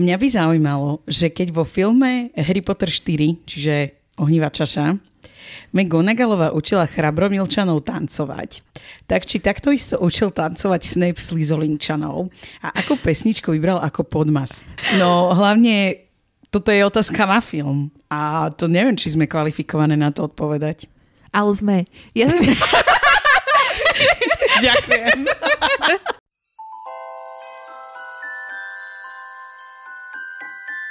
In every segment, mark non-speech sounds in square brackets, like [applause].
Mňa by zaujímalo, že keď vo filme Harry Potter 4, čiže Ohnivá čaša, McGonagallová učila chrabromilčanov tancovať, tak či takto isto učil tancovať Snape Slizolinčanov a akú pesničku vybral ako podmas? No hlavne toto je otázka na film a to neviem, či sme kvalifikované na to odpovedať. Ale sme. Ja som... [laughs] Ďakujem. [laughs]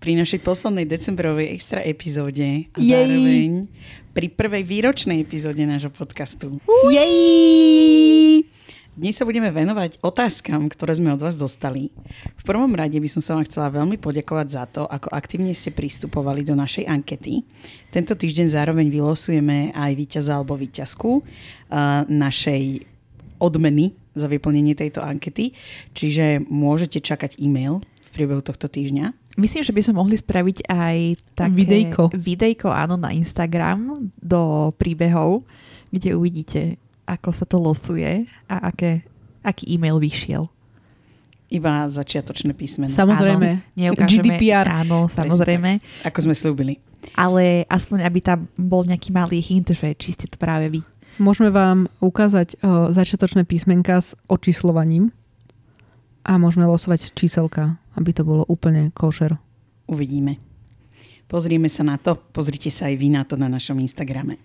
pri našej poslednej decembrovej extra epizóde a Jej. zároveň pri prvej výročnej epizóde nášho podcastu. Jej! Dnes sa budeme venovať otázkam, ktoré sme od vás dostali. V prvom rade by som sa vám chcela veľmi poďakovať za to, ako aktívne ste pristupovali do našej ankety. Tento týždeň zároveň vylosujeme aj víťaza alebo víťazku uh, našej odmeny za vyplnenie tejto ankety, čiže môžete čakať e-mail v priebehu tohto týždňa. Myslím, že by sme mohli spraviť aj také Videjko. videjko áno, na Instagram do príbehov, kde uvidíte, ako sa to losuje a aké, aký e-mail vyšiel. Iba začiatočné písmeno. Samozrejme. Áno, neukážeme, GDPR. Áno, samozrejme. Ako sme slúbili. Ale aspoň, aby tam bol nejaký malý hint, že či ste to práve vy. Môžeme vám ukázať o, začiatočné písmenka s očíslovaním a môžeme losovať číselka, aby to bolo úplne košer. Uvidíme. Pozrieme sa na to, pozrite sa aj vy na to na našom Instagrame.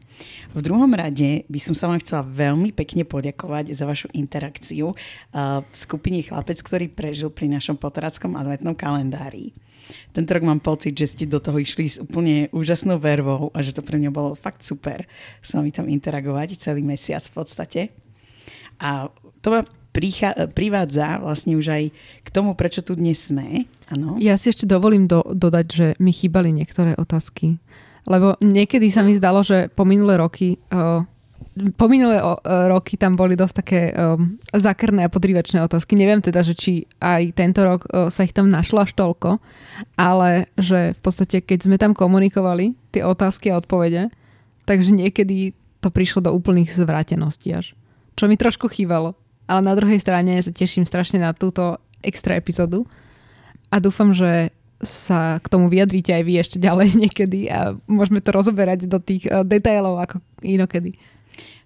V druhom rade by som sa vám chcela veľmi pekne poďakovať za vašu interakciu uh, v skupine Chlapec, ktorý prežil pri našom potrackom adventnom kalendári. Tento rok mám pocit, že ste do toho išli s úplne úžasnou vervou a že to pre mňa bolo fakt super s vami tam interagovať celý mesiac v podstate. A to ma prichá, privádza vlastne už aj k tomu, prečo tu dnes sme. Ano. Ja si ešte dovolím do, dodať, že mi chýbali niektoré otázky. Lebo niekedy sa mi zdalo, že po minulé roky o, po minulé roky tam boli dosť také um, zakrné a podrývačné otázky. Neviem teda, že či aj tento rok o, sa ich tam našlo až toľko, ale že v podstate, keď sme tam komunikovali tie otázky a odpovede, takže niekedy to prišlo do úplných zvráteností až. Čo mi trošku chýbalo. Ale na druhej strane sa teším strašne na túto extra epizódu a dúfam, že sa k tomu vyjadríte aj vy ešte ďalej [laughs] niekedy a môžeme to rozoberať do tých uh, detailov ako inokedy.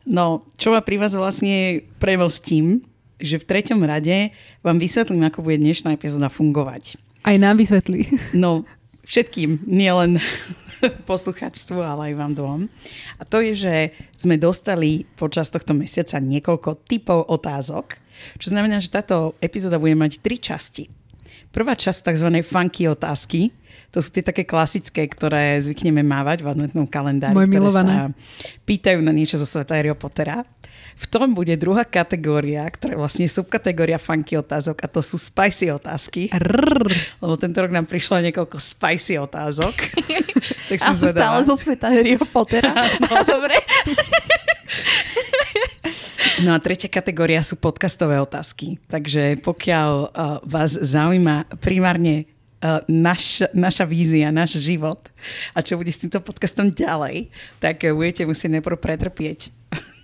No, čo ma pri vás vlastne premostím, že v treťom rade vám vysvetlím, ako bude dnešná epizóda fungovať. Aj nám vysvetlí. No, všetkým, nielen [laughs] posluchačstvu, ale aj vám dvom. A to je, že sme dostali počas tohto mesiaca niekoľko typov otázok, čo znamená, že táto epizóda bude mať tri časti. Prvá časť tzv. funky otázky, to sú tie také klasické, ktoré zvykneme mávať v adventnom kalendári, Moje ktoré milované. sa pýtajú na niečo zo sveta Harryho Pottera. V tom bude druhá kategória, ktorá je vlastne subkategória funky otázok a to sú spicy otázky. Rrr. Lebo tento rok nám prišlo niekoľko spicy otázok. [laughs] tak som sú stále zo sveta Harryho Pottera. No, dobre. [laughs] No a tretia kategória sú podcastové otázky. Takže pokiaľ uh, vás zaujíma primárne uh, naš, naša vízia, náš život a čo bude s týmto podcastom ďalej, tak budete musieť najprv pretrpieť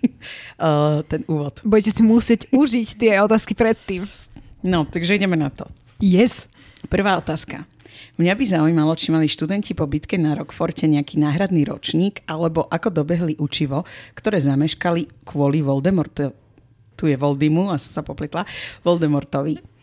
[laughs] ten úvod. Budete si musieť užiť tie otázky predtým. No, takže ideme na to. Yes. Prvá otázka. Mňa by zaujímalo, či mali študenti po bitke na Rockforte nejaký náhradný ročník, alebo ako dobehli učivo, ktoré zameškali kvôli Voldemortu. Tu je Voldimu, a som sa popletla, Voldemortovi.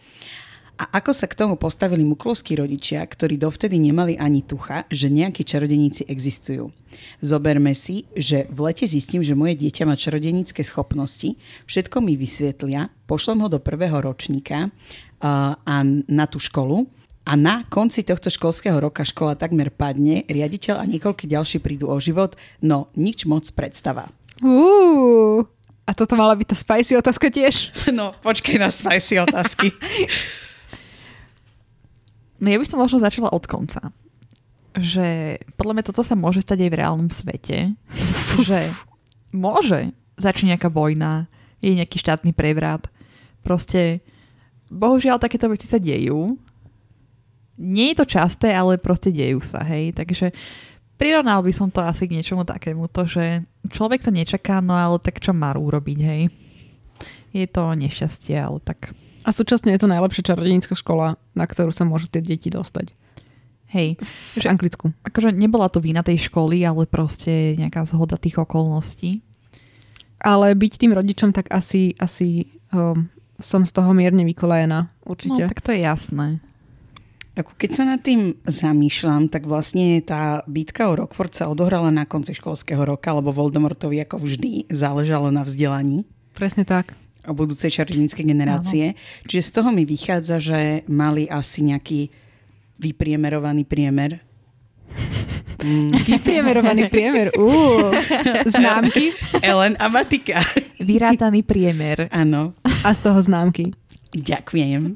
A ako sa k tomu postavili muklovskí rodičia, ktorí dovtedy nemali ani tucha, že nejakí čarodeníci existujú. Zoberme si, že v lete zistím, že moje dieťa má čarodenické schopnosti, všetko mi vysvetlia, pošlem ho do prvého ročníka a, a na tú školu a na konci tohto školského roka škola takmer padne, riaditeľ a niekoľkí ďalší prídu o život, no nič moc predstava. Uú. A toto mala byť tá spicy otázka tiež? No, počkej na spicy otázky. [laughs] No ja by som možno začala od konca. že podľa mňa toto sa môže stať aj v reálnom svete. [laughs] že môže začať nejaká vojna, je nejaký štátny prevrat. Proste, bohužiaľ, takéto veci sa dejú. Nie je to časté, ale proste dejú sa, hej. Takže prirovnal by som to asi k niečomu takému, to, že človek to nečaká, no ale tak čo má urobiť, hej. Je to nešťastie, ale tak... A súčasne je to najlepšia čarodenická škola, na ktorú sa môžu tie deti dostať. Hej. V Anglicku. Akože nebola to vina tej školy, ale proste nejaká zhoda tých okolností. Ale byť tým rodičom, tak asi, asi um, som z toho mierne vykolajená. Určite. No, tak to je jasné. Ako keď sa nad tým zamýšľam, tak vlastne tá bitka o Rockford sa odohrala na konci školského roka, lebo Voldemortovi ako vždy záležalo na vzdelaní. Presne tak. O budúcej čarodenickej generácie. Áno. Čiže z toho mi vychádza, že mali asi nejaký vypriemerovaný priemer. Mm. [laughs] Vypriemerovaný priemer. Uh, [laughs] známky. Ellen a Matika. Vyrátaný priemer. Áno. A z toho známky. Ďakujem.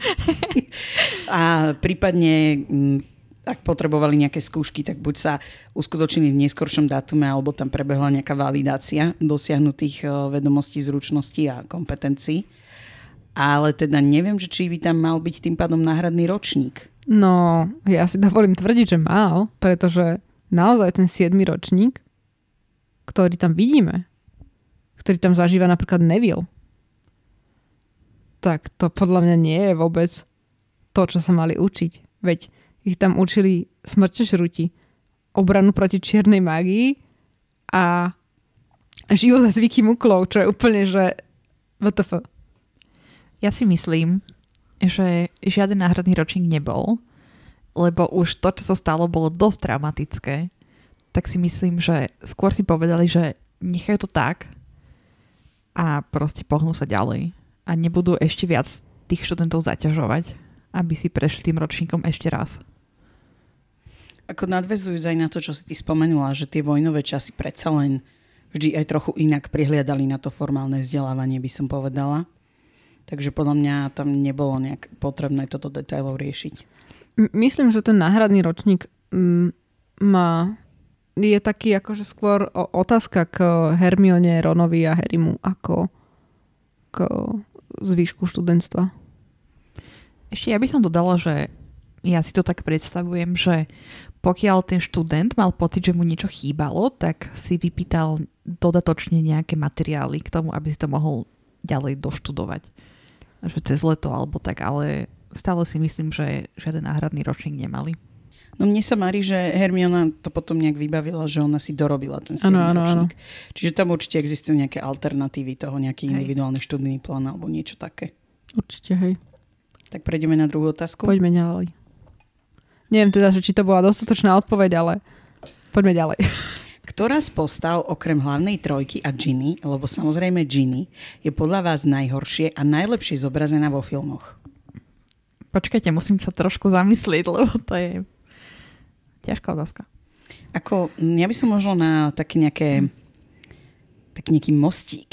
A prípadne, mm, ak potrebovali nejaké skúšky, tak buď sa uskutočnili v neskoršom dátume, alebo tam prebehla nejaká validácia dosiahnutých eh, vedomostí, zručností a kompetencií. Ale teda neviem, že či by tam mal byť tým pádom náhradný ročník. No, ja si dovolím tvrdiť, že mal, pretože naozaj ten 7. ročník, ktorý tam vidíme, ktorý tam zažíva napríklad Neville, tak to podľa mňa nie je vôbec to, čo sa mali učiť. Veď ich tam učili smrťožruti, obranu proti čiernej mágii a život a zvyky muklov, čo je úplne, že WTF. Ja si myslím, že žiaden náhradný ročník nebol, lebo už to, čo sa stalo, bolo dosť dramatické, tak si myslím, že skôr si povedali, že nechajú to tak a proste pohnú sa ďalej a nebudú ešte viac tých študentov zaťažovať, aby si prešli tým ročníkom ešte raz. Ako nadvezujúc aj na to, čo si ty spomenula, že tie vojnové časy predsa len vždy aj trochu inak prihliadali na to formálne vzdelávanie, by som povedala. Takže podľa mňa tam nebolo nejak potrebné toto detailov riešiť. Myslím, že ten náhradný ročník má je taký akože skôr otázka k Hermione, Ronovi a Harrymu ako k zvýšku študentstva. Ešte ja by som dodala, že ja si to tak predstavujem, že pokiaľ ten študent mal pocit, že mu niečo chýbalo, tak si vypýtal dodatočne nejaké materiály k tomu, aby si to mohol ďalej doštudovať že cez leto alebo tak, ale stále si myslím, že žiaden náhradný ročník nemali. No mne sa marí, že Hermiona to potom nejak vybavila, že ona si dorobila ten 7 ano, ročník. Ano. Čiže tam určite existujú nejaké alternatívy toho, nejaký hej. individuálny študijný plán alebo niečo také. Určite, hej. Tak prejdeme na druhú otázku. Poďme ďalej. Neviem teda, že či to bola dostatočná odpoveď, ale poďme ďalej. Ktorá z postav okrem hlavnej trojky a Ginny, lebo samozrejme Ginny, je podľa vás najhoršie a najlepšie zobrazená vo filmoch? Počkajte, musím sa trošku zamyslieť, lebo to je ťažká otázka. Ako, ja by som možno na taký nejaké taký nejaký mostík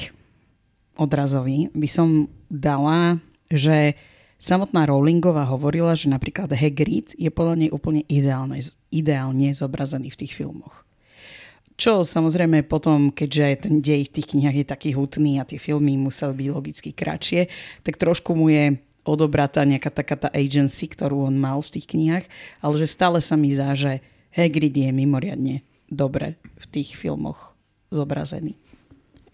odrazový by som dala, že samotná Rowlingová hovorila, že napríklad Hagrid je podľa nej úplne ideálne, ideálne zobrazený v tých filmoch. Čo samozrejme potom, keďže ten dej v tých knihách je taký hutný a tie filmy museli byť logicky kratšie, tak trošku mu je odobratá nejaká taká tá agency, ktorú on mal v tých knihách, ale že stále sa mi zdá, že Hagrid je mimoriadne dobre v tých filmoch zobrazený.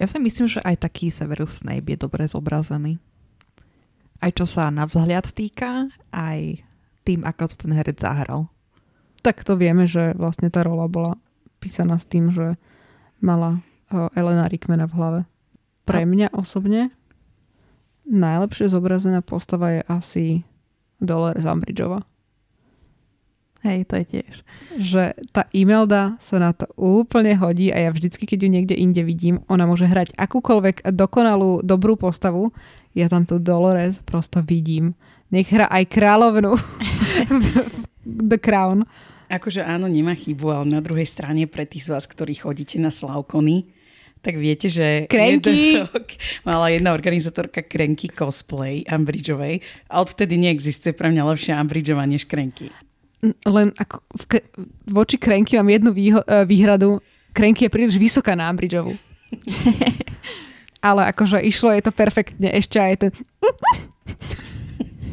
Ja si myslím, že aj taký Severus Snape je dobre zobrazený. Aj čo sa na vzhľad týka, aj tým, ako to ten herec zahral. Tak to vieme, že vlastne tá rola bola písaná s tým, že mala Elena Rickmana v hlave. Pre mňa osobne najlepšie zobrazená postava je asi Dolores Umbridgeova. Hej, to je tiež. Že tá Imelda sa na to úplne hodí a ja vždycky, keď ju niekde inde vidím, ona môže hrať akúkoľvek dokonalú, dobrú postavu. Ja tam tu Dolores prosto vidím. Nech hra aj kráľovnu [laughs] The Crown. Akože áno, nemá chybu, ale na druhej strane pre tých z vás, ktorí chodíte na Slavkony, tak viete, že Krenky. rok mala jedna organizátorka Krenky cosplay Ambridgeovej a odvtedy neexistuje pre mňa lepšia Ambridgeova než Krenky. Len ako v voči Krenky mám jednu výho- e, výhradu. Krenky je príliš vysoká na Ambridgeovu. [laughs] Ale akože išlo je to perfektne. Ešte aj ten...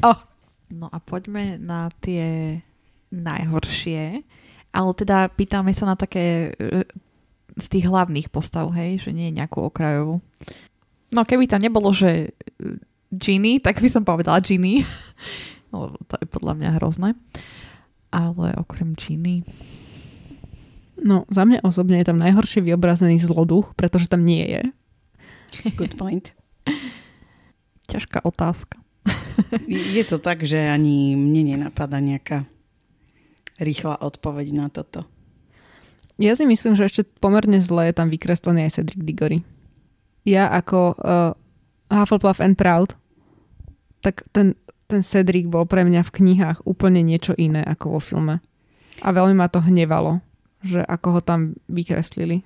oh, No a poďme na tie najhoršie. Ale teda pýtame sa na také e, z tých hlavných postav, hej, že nie je nejakú okrajovú. No keby tam nebolo, že e, Ginny, tak by som povedala Ginny. [laughs] No, Lebo to je podľa mňa hrozné. Ale okrem Ginny... no, za mňa osobne je tam najhoršie vyobrazený zloduch, pretože tam nie je. Good point. [laughs] Ťažká otázka. Je to tak, že ani mne nenapadá nejaká rýchla odpoveď na toto. Ja si myslím, že ešte pomerne zle je tam vykreslený aj Cedric Diggory. Ja ako uh, Hufflepuff and Proud, tak ten, ten Cedric bol pre mňa v knihách úplne niečo iné ako vo filme. A veľmi ma to hnevalo, že ako ho tam vykreslili.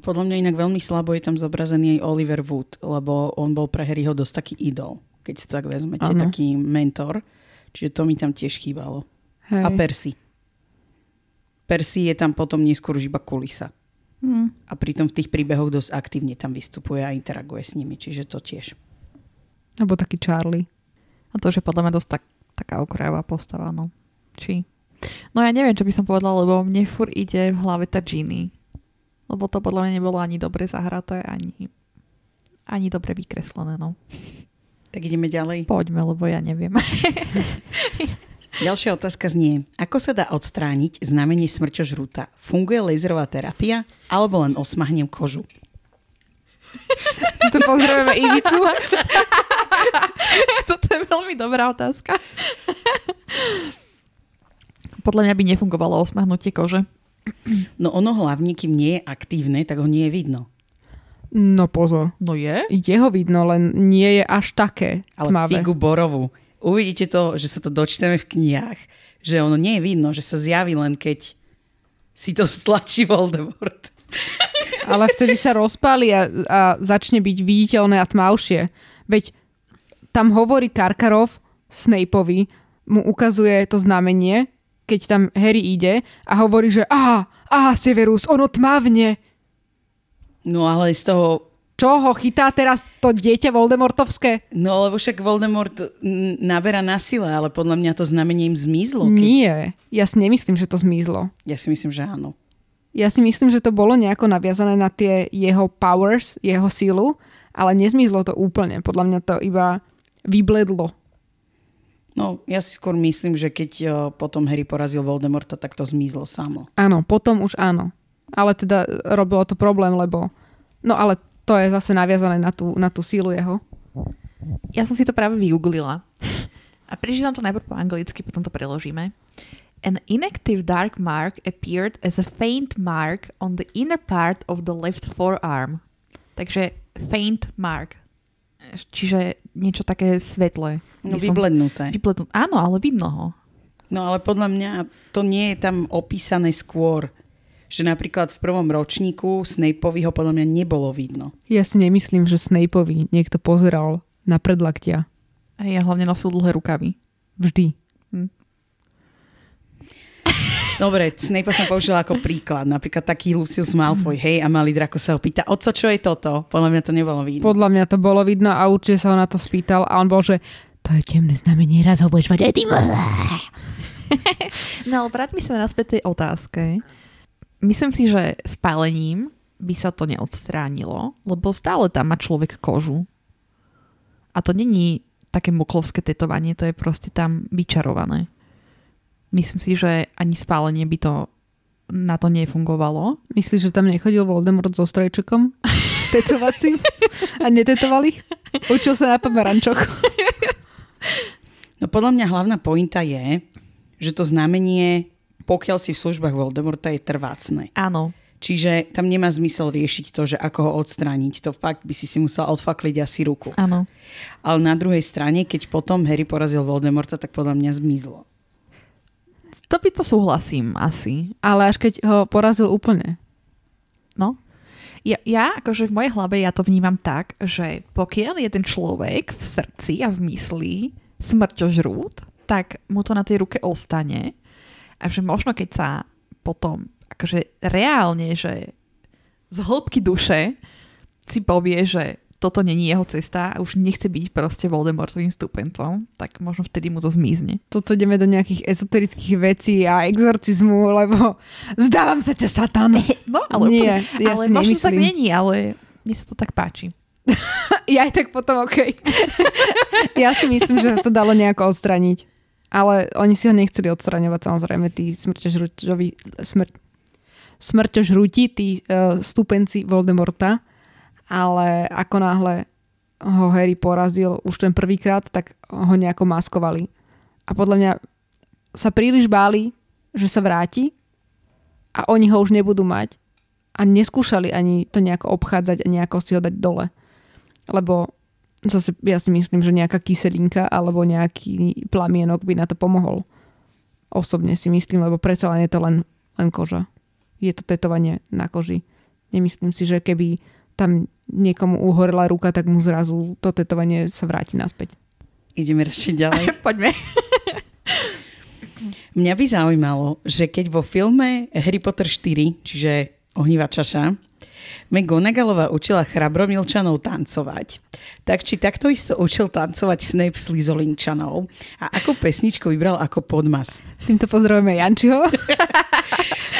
Podľa mňa inak veľmi slabo je tam zobrazený aj Oliver Wood, lebo on bol pre Harryho dosť taký idol, keď si to tak vezmete, Áno. taký mentor. Čiže to mi tam tiež chýbalo. Hej. A Percy. Percy je tam potom neskôr už iba kulisa. Hm. A pritom v tých príbehoch dosť aktívne tam vystupuje a interaguje s nimi, čiže to tiež. Alebo taký Charlie. A to už je podľa mňa dosť tak, taká okrajová postava, no. Či? No ja neviem, čo by som povedala, lebo mne fur ide v hlave tá Ginny. Lebo to podľa mňa nebolo ani dobre zahraté, ani, ani dobre vykreslené, no. Tak ideme ďalej. Poďme, lebo ja neviem. [laughs] Ďalšia otázka znie, ako sa dá odstrániť znamenie smrťožrúta? Funguje laserová terapia alebo len osmahnem kožu? Tu pozdravujeme Ivicu. [laughs] Toto je veľmi dobrá otázka. Podľa mňa by nefungovalo osmahnutie kože. No ono hlavne, kým nie je aktívne, tak ho nie je vidno. No pozor. No je? Je ho vidno, len nie je až také Ale tmavé. figu borovú. Uvidíte to, že sa to dočítame v knihách. Že ono nie je vidno, že sa zjaví len keď si to stlačí Voldemort. [laughs] Ale vtedy sa rozpáli a, a začne byť viditeľné a tmavšie. Veď tam hovorí Karkarov Snapeovi, mu ukazuje to znamenie, keď tam Harry ide a hovorí, že aha, aha, Severus, ono tmavne. No ale z toho Čo ho chytá teraz to dieťa Voldemortovské? No lebo však Voldemort naberá na sile, ale podľa mňa to znamenie im zmizlo. Keď... Nie, ja si nemyslím, že to zmizlo. Ja si myslím, že áno. Ja si myslím, že to bolo nejako naviazané na tie jeho powers, jeho sílu, ale nezmizlo to úplne. Podľa mňa to iba vybledlo. No, ja si skôr myslím, že keď o, potom Harry porazil Voldemorta, tak to zmizlo samo. Áno, potom už áno. Ale teda robilo to problém, lebo... No ale to je zase naviazané na tú, na tú sílu jeho. Ja som si to práve vygooglila. A prečítam to najprv po anglicky, potom to preložíme. An inactive dark mark appeared as a faint mark on the inner part of the left forearm. Takže faint mark. Čiže niečo také svetlé. No som- vyblednuté. Vypletnú. Áno, ale vidno ho. No ale podľa mňa to nie je tam opísané skôr. Že napríklad v prvom ročníku Snapeovi ho podľa mňa nebolo vidno. Ja si nemyslím, že Snapeovi niekto pozeral na predlaktia. Hej, ja hlavne nosil dlhé rukavy. Vždy. Dobre, Snape som použila ako príklad. Napríklad taký Lucius Malfoy, hej, a malý Draco sa ho pýta, oco, čo je toto? Podľa mňa to nebolo vidno. Podľa mňa to bolo vidno a určite sa ho na to spýtal a on bol, že to je temné znamenie, raz ho budeš mať aj ty. [laughs] No ale vráťme sa naspäť tej otázke. Myslím si, že spálením by sa to neodstránilo, lebo stále tam má človek kožu. A to není také moklovské tetovanie, to je proste tam vyčarované. Myslím si, že ani spálenie by to na to nefungovalo. Myslíš, že tam nechodil Voldemort so strojčekom? [laughs] Tetovacím? A netetoval ich? Učil sa na pomarančoch. No podľa mňa hlavná pointa je, že to znamenie, pokiaľ si v službách Voldemorta, je trvácne. Áno. Čiže tam nemá zmysel riešiť to, že ako ho odstrániť. To fakt by si si musel odfakliť asi ruku. Áno. Ale na druhej strane, keď potom Harry porazil Voldemorta, tak podľa mňa zmizlo. To by to súhlasím asi. Ale až keď ho porazil úplne. No. Ja, ja akože v mojej hlave ja to vnímam tak, že pokiaľ je ten človek v srdci a v mysli smrťožrút, tak mu to na tej ruke ostane a že možno keď sa potom akože reálne, že z hĺbky duše si povie, že toto není jeho cesta a už nechce byť proste Voldemortovým stupencom, tak možno vtedy mu to zmizne. Toto ideme do nejakých ezoterických vecí a exorcizmu, lebo vzdávam sa ťa, Satan. [laughs] No, ale, Nie, úplne, ja ale si možno tak není, ale mne sa to tak páči. [laughs] Ja aj tak potom OK. [laughs] ja si myslím, že sa to dalo nejako odstraniť. Ale oni si ho nechceli odstraňovať, samozrejme, tí smrťožrúťoví, smrť, smrťožrúti, tí uh, stupenci Voldemorta. Ale ako náhle ho Harry porazil už ten prvýkrát, tak ho nejako maskovali. A podľa mňa sa príliš báli, že sa vráti a oni ho už nebudú mať. A neskúšali ani to nejako obchádzať a nejako si ho dať dole lebo zase ja si myslím, že nejaká kyselinka alebo nejaký plamienok by na to pomohol. Osobne si myslím, lebo predsa len je to len, len koža. Je to tetovanie na koži. Nemyslím si, že keby tam niekomu uhorela ruka, tak mu zrazu to tetovanie sa vráti naspäť. Ideme radšej ďalej. [laughs] Poďme. Mňa by zaujímalo, že keď vo filme Harry Potter 4, čiže Ohnivá čaša, McGonagallová učila chrabromilčanov tancovať, tak či takto isto učil tancovať Snape Slizolinčanov a akú pesničku vybral ako podmas? Týmto pozdravujeme Jančiho. [laughs]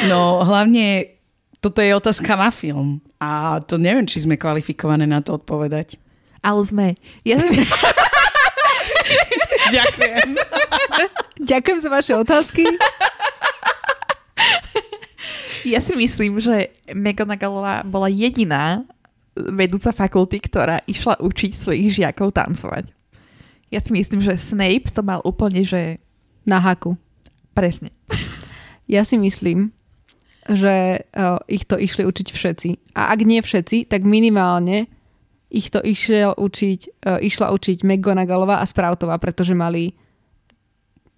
No hlavne toto je otázka na film a to neviem, či sme kvalifikované na to odpovedať. Ale sme. Ja si, [laughs] Ďakujem. Ďakujem za vaše otázky. ja si myslím, že McGonagallová bola jediná vedúca fakulty, ktorá išla učiť svojich žiakov tancovať. Ja si myslím, že Snape to mal úplne, že Na haku. presne. Ja si myslím, že uh, ich to išli učiť všetci. A ak nie všetci, tak minimálne ich to išiel učiť, uh, išla učiť McGonagallová a Sproutová, pretože mali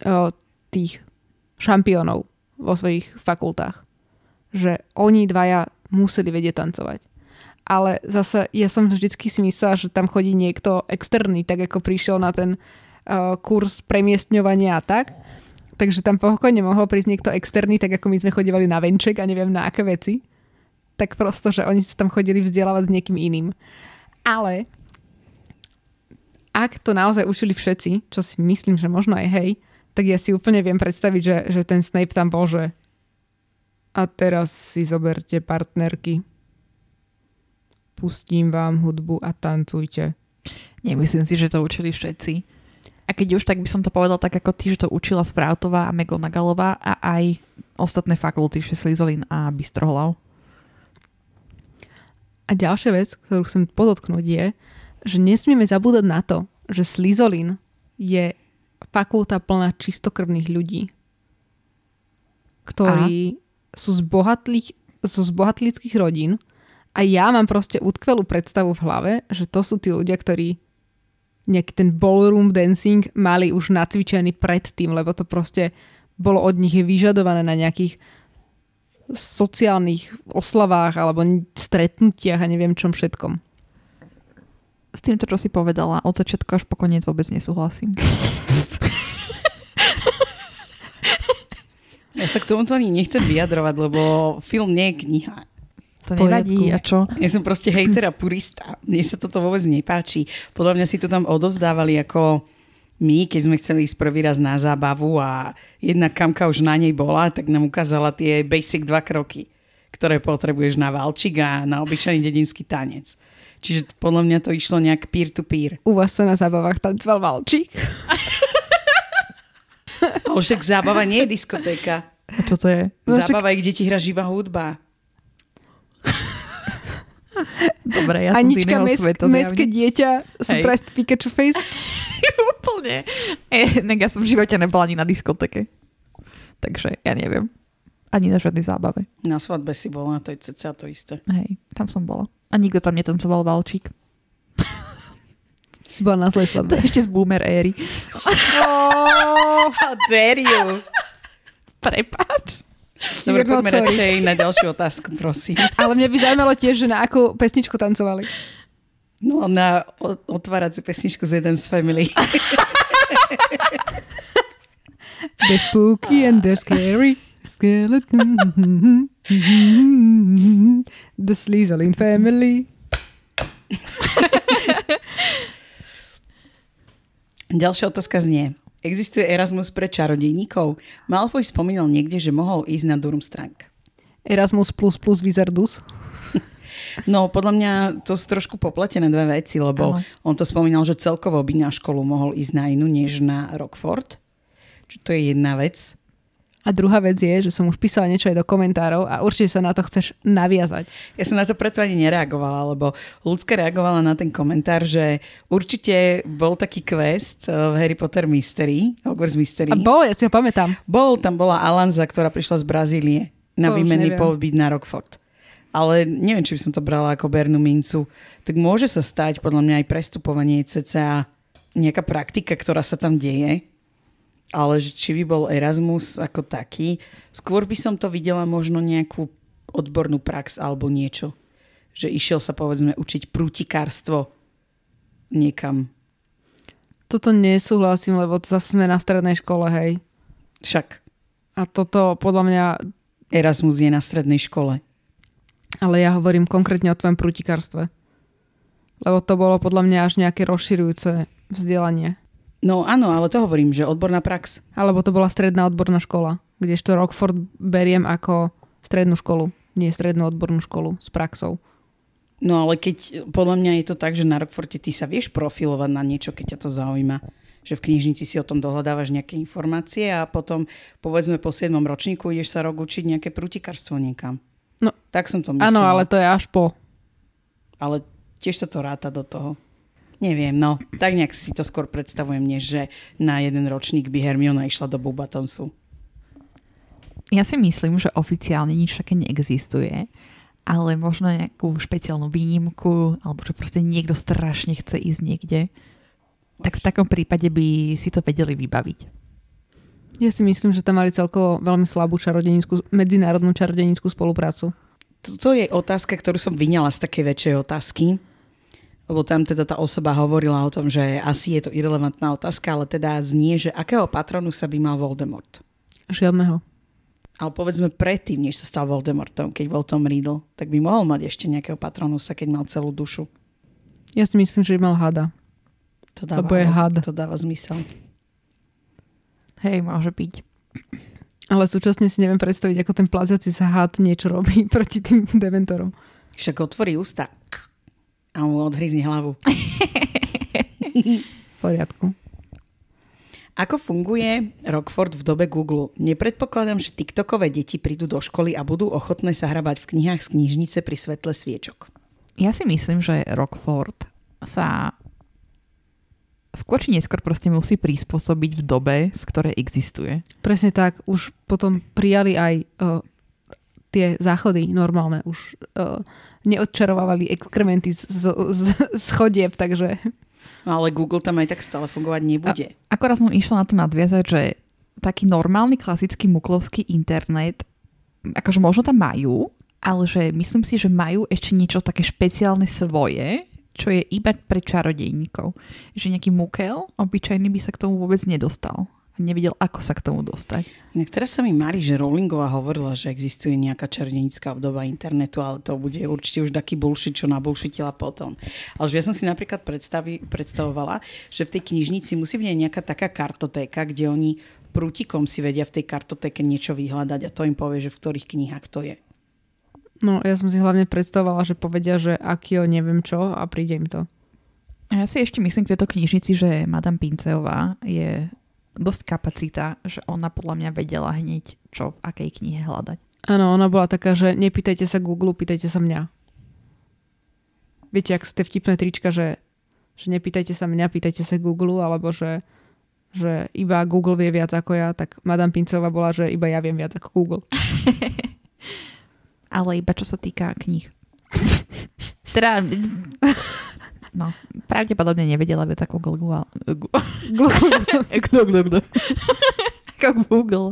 uh, tých šampiónov vo svojich fakultách. Že oni dvaja museli vedieť tancovať. Ale zase ja som vždycky si myslela, že tam chodí niekto externý, tak ako prišiel na ten uh, kurz premiestňovania a tak. Takže tam pokojne mohol prísť niekto externý, tak ako my sme chodívali na venček a neviem na aké veci. Tak prosto, že oni sa tam chodili vzdelávať s niekým iným. Ale ak to naozaj učili všetci, čo si myslím, že možno aj hej, tak ja si úplne viem predstaviť, že, že ten Snape tam bol, že a teraz si zoberte partnerky. Pustím vám hudbu a tancujte. Nemyslím si, že to učili všetci. A keď už, tak by som to povedal tak ako ty, že to učila Sproutová a McGonagallová a aj ostatné fakulty, že Slizolin a Bystrohlav. A ďalšia vec, ktorú chcem podotknúť je, že nesmieme zabúdať na to, že Slizolin je fakulta plná čistokrvných ľudí, ktorí sú z, bohatlých, sú z bohatlických rodín a ja mám proste utkvelú predstavu v hlave, že to sú tí ľudia, ktorí nejaký ten ballroom dancing mali už nacvičený predtým, lebo to proste bolo od nich vyžadované na nejakých sociálnych oslavách alebo stretnutiach a neviem čom všetkom. S týmto, čo si povedala, od začiatku až po koniec vôbec nesúhlasím. Ja sa k tomuto ani nechcem vyjadrovať, lebo film nie je kniha. To nevadí. A čo? Ja som proste hejter a purista. Mne sa toto vôbec nepáči. Podľa mňa si to tam odovzdávali ako my, keď sme chceli ísť prvý raz na zábavu a jedna kamka už na nej bola, tak nám ukázala tie basic dva kroky, ktoré potrebuješ na valčik a na obyčajný dedinský tanec. Čiže podľa mňa to išlo nejak peer-to-peer. U vás sa na zábavách tancoval valčík? [laughs] Ale však zábava nie je diskotéka. A čo to je? No Zábava je, kde ti hra živá hudba. [laughs] Dobre, ja som z Anička, iného mesk, sveta. meské dieťa, surprise Pikachu face. [laughs] Úplne. E, nek ja som v živote nebola ani na diskoteke. Takže ja neviem. Ani na žiadnej zábave. Na svadbe si bola, to je cca to isté. Hej, tam som bola. A nikto tam netancoval valčík. Si bola na zlej svadbe. [laughs] ešte z boomer éry. How dare you? Prepáč. Dobre, poďme sorry. radšej na ďalšiu otázku, prosím. [laughs] Ale mňa by zaujímalo tiež, že na akú pesničku tancovali. No na otváraciu pesničku z Jeden z Family. [laughs] They're spooky and they're scary. Skeleton. [laughs] The Slytherin family. Ďalšia otázka znie. Existuje Erasmus pre čarodejníkov? Malfoy spomínal niekde, že mohol ísť na Durmstrang. Erasmus plus plus Wizardus. No, podľa mňa to sú trošku popletené dve veci, lebo Áno. on to spomínal, že celkovo by na školu mohol ísť na inú, než na Rockford. Čiže to je jedna vec. A druhá vec je, že som už písala niečo aj do komentárov a určite sa na to chceš naviazať. Ja som na to preto ani nereagovala, lebo ľudská reagovala na ten komentár, že určite bol taký quest eh, v Harry Potter Mystery, Hogwarts Mystery. A bol, ja si ho pamätám. Bol, tam bola Alanza, ktorá prišla z Brazílie na To výmenný pobyt na Rockford. Ale neviem, či by som to brala ako bernú mincu. Tak môže sa stať podľa mňa aj prestupovanie cca nejaká praktika, ktorá sa tam deje. Ale že či by bol Erasmus ako taký, skôr by som to videla možno nejakú odbornú prax alebo niečo. Že išiel sa povedzme učiť prútikárstvo niekam. Toto nesúhlasím, lebo to zase sme na strednej škole, hej. Však A toto podľa mňa, Erasmus je na strednej škole. ale ja hovorím konkrétne o tvojom prútikárstve. Lebo to bolo podľa mňa až nejaké rozširujúce vzdelanie. No áno, ale to hovorím, že odborná prax. Alebo to bola stredná odborná škola, kdežto Rockford beriem ako strednú školu, nie strednú odbornú školu s praxou. No ale keď, podľa mňa je to tak, že na Rockforte ty sa vieš profilovať na niečo, keď ťa to zaujíma. Že v knižnici si o tom dohľadávaš nejaké informácie a potom, povedzme po 7. ročníku, ideš sa rok učiť nejaké prútikárstvo niekam. No. Tak som to myslela. Áno, ale to je až po. ale tiež sa to ráta do toho. Neviem, no. Tak nejak si to skôr predstavujem, než že na jeden ročník by Hermiona išla do Bubatonsu. Ja si myslím, že oficiálne nič také neexistuje, ale možno nejakú špeciálnu výnimku, alebo že proste niekto strašne chce ísť niekde, tak v takom prípade by si to vedeli vybaviť. Ja si myslím, že tam mali celkovo veľmi slabú čarodenickú, medzinárodnú čarodenickú spoluprácu. Toto je otázka, ktorú som vyňala z takej väčšej otázky. Lebo tam teda tá osoba hovorila o tom, že asi je to irrelevantná otázka, ale teda znie, že akého patronu sa by mal Voldemort. Žiadneho. Ale povedzme predtým, než sa stal Voldemortom, keď bol Tom Riddle, tak by mohol mať ešte nejakého patronusa, keď mal celú dušu. Ja si myslím, že by mal hada. To dáva, Lebo je had. To dáva zmysel. Hej, môže byť. Ale súčasne si neviem predstaviť, ako ten plaziaci sa had niečo robí [laughs] proti tým dementorom. Však otvorí ústa a mu odhryzni hlavu. [laughs] V poriadku. Ako funguje Rockford v dobe Google? Nepredpokladám, že TikTokové deti prídu do školy a budú ochotné sa hrabať v knihách z knižnice pri svetle sviečok. Ja si myslím, že Rockford sa skôr či neskôr proste musí prispôsobiť v dobe, v ktorej existuje. Presne tak. Už potom prijali aj uh, tie záchody normálne. Už uh, neodčarovávali exkrementy z, z, z, z chodieb, takže No ale Google tam aj tak stále fungovať nebude. Akorát som išla na to nadviazať, že taký normálny klasický muklovský internet, akože možno tam majú, ale že myslím si, že majú ešte niečo také špeciálne svoje, čo je iba pre čarodejníkov. Že nejaký mukel obyčajný by sa k tomu vôbec nedostal. A nevedel, ako sa k tomu dostať. Inak teraz sa mi mári, že Rowlingová hovorila, že existuje nejaká čarodenická obdoba internetu, ale to bude určite už taký bullshit, čo nabulšitila potom. Ale že ja som si napríklad predstavi, predstavovala, že v tej knižnici musí byť nejaká taká kartotéka, kde oni prútikom si vedia v tej kartotéke niečo vyhľadať a to im povie, že v ktorých knihách to je. no ja som si hlavne predstavovala, že povedia, že aký neviem čo a príde im to. A ja si ešte myslím k tejto knižnici, že Madame Pinceová je dosť kapacita, že ona podľa mňa vedela hneď, čo v akej knihe hľadať. Áno, ona bola taká, že nepýtajte sa Google, pýtajte sa mňa. Viete, ak ste vtipné trička, že, že nepýtajte sa mňa, pýtajte sa Google, alebo že, že iba Google vie viac ako ja, tak Madame Pincová bola, že iba ja viem viac ako Google. [laughs] Ale iba čo sa týka kníh. teda, no, pravdepodobne nevedela viac ako Google. Google. Ako Google.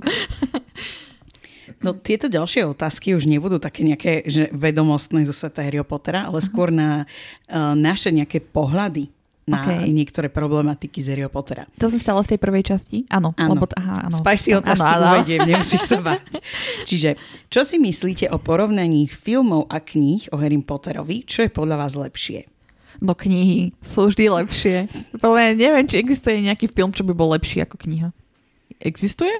No tieto ďalšie otázky už nebudú také nejaké že vedomostné zo sveta Harry Pottera, ale skôr na uh, naše nejaké pohľady na Okej. niektoré problematiky z Harryho Pottera. To sme stalo v tej prvej časti? Áno. Áno. Lebo, aha, áno. Spicy otázky Áno, áno. uvediem, nemusíš sa báť. Čiže, čo si myslíte o porovnaní filmov a kníh o Harry Potterovi? Čo je podľa vás lepšie? No knihy sú vždy lepšie. Mňa neviem, či existuje nejaký film, čo by bol lepší ako kniha. Existuje?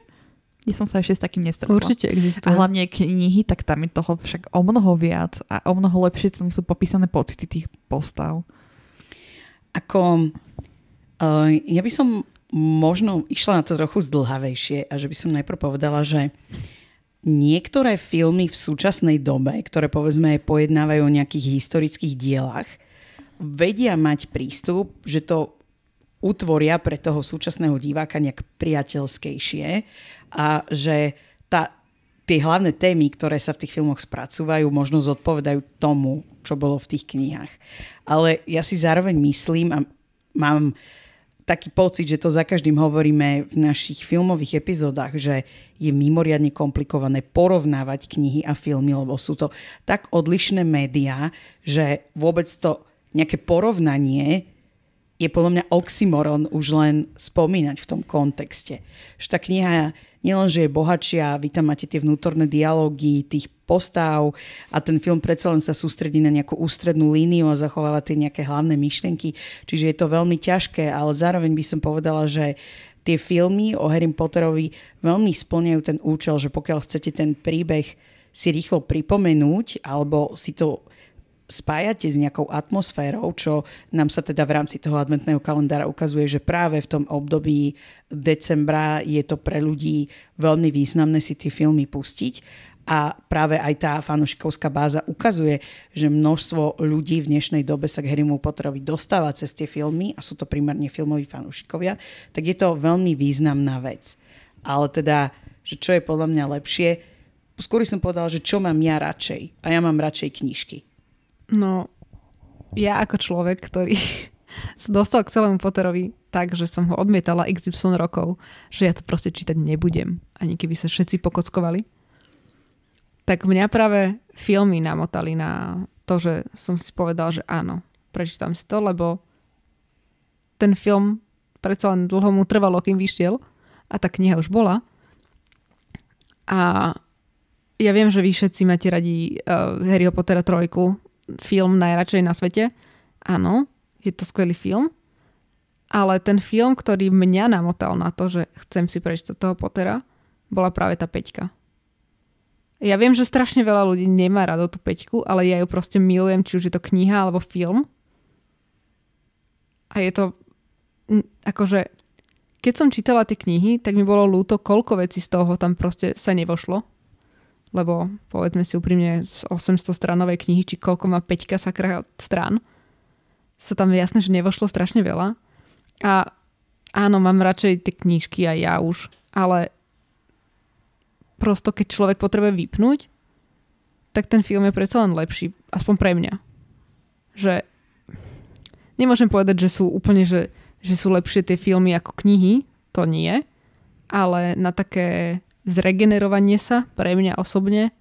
Ja som sa ešte s takým nestretla. Určite existuje. A hlavne knihy, tak tam je toho však o mnoho viac a o mnoho lepšie tam sú popísané pocity tých postav. Ako, uh, ja by som možno išla na to trochu zdlhavejšie a že by som najprv povedala, že niektoré filmy v súčasnej dobe, ktoré povedzme aj pojednávajú o nejakých historických dielach, vedia mať prístup, že to utvoria pre toho súčasného diváka nejak priateľskejšie a že tá, tie hlavné témy, ktoré sa v tých filmoch spracúvajú, možno zodpovedajú tomu, čo bolo v tých knihách. Ale ja si zároveň myslím a mám taký pocit, že to za každým hovoríme v našich filmových epizódach, že je mimoriadne komplikované porovnávať knihy a filmy, lebo sú to tak odlišné médiá, že vôbec to nejaké porovnanie je podľa mňa oxymoron už len spomínať v tom kontexte. Že tá kniha nielenže je bohatšia, vy tam máte tie vnútorné dialógy tých postav a ten film predsa len sa sústredí na nejakú ústrednú líniu a zachováva tie nejaké hlavné myšlenky. Čiže je to veľmi ťažké, ale zároveň by som povedala, že tie filmy o Harry Potterovi veľmi splňajú ten účel, že pokiaľ chcete ten príbeh si rýchlo pripomenúť alebo si to spájate s nejakou atmosférou, čo nám sa teda v rámci toho adventného kalendára ukazuje, že práve v tom období decembra je to pre ľudí veľmi významné si tie filmy pustiť. A práve aj tá fanúšikovská báza ukazuje, že množstvo ľudí v dnešnej dobe sa k Harrymu Potterovi dostáva cez tie filmy a sú to primárne filmoví fanúšikovia, tak je to veľmi významná vec. Ale teda, že čo je podľa mňa lepšie, skôr som povedala, že čo mám ja radšej. A ja mám radšej knižky. No, ja ako človek, ktorý [laughs] sa dostal k celému Potterovi tak, že som ho odmietala XY rokov, že ja to proste čítať nebudem, ani keby sa všetci pokockovali, tak mňa práve filmy namotali na to, že som si povedal, že áno, prečítam si to, lebo ten film predsa len dlho mu trvalo, kým vyšiel a tá kniha už bola. A ja viem, že vy všetci máte radi uh, Harryho Pottera trojku, film najradšej na svete. Áno, je to skvelý film. Ale ten film, ktorý mňa namotal na to, že chcem si prečítať toho Pottera, bola práve tá peťka. Ja viem, že strašne veľa ľudí nemá rado tú peťku, ale ja ju proste milujem, či už je to kniha alebo film. A je to akože keď som čítala tie knihy, tak mi bolo ľúto, koľko vecí z toho tam proste sa nevošlo. Lebo povedzme si úprimne z 800 stranovej knihy, či koľko má 5 sakra strán, sa tam jasné, že nevošlo strašne veľa. A áno, mám radšej tie knížky aj ja už, ale prosto keď človek potrebuje vypnúť, tak ten film je predsa len lepší, aspoň pre mňa. Že nemôžem povedať, že sú úplne, že, že sú lepšie tie filmy ako knihy, to nie, ale na také zregenerovanie sa pre mňa osobne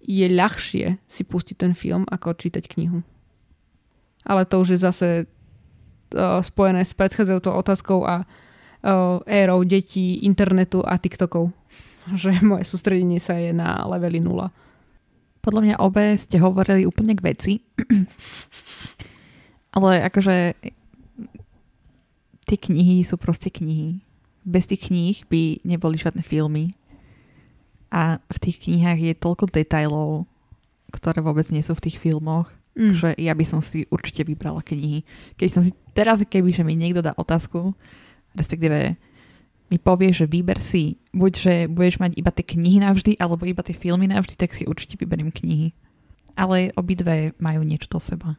je ľahšie si pustiť ten film, ako čítať knihu. Ale to už je zase uh, spojené s predchádzajúcou otázkou a uh, érou detí, internetu a TikTokov. [laughs] Že moje sústredenie sa je na leveli 0. Podľa mňa obe ste hovorili úplne k veci. [clears throat] Ale akože tie knihy sú proste knihy. Bez tých kníh by neboli žiadne filmy. A v tých knihách je toľko detajlov, ktoré vôbec nie sú v tých filmoch, Mm. že ja by som si určite vybrala knihy. Keď som si teraz, keby že mi niekto dá otázku, respektíve mi povie, že vyber si, buď, že budeš mať iba tie knihy navždy, alebo iba tie filmy navždy, tak si určite vyberiem knihy. Ale obidve majú niečo do seba.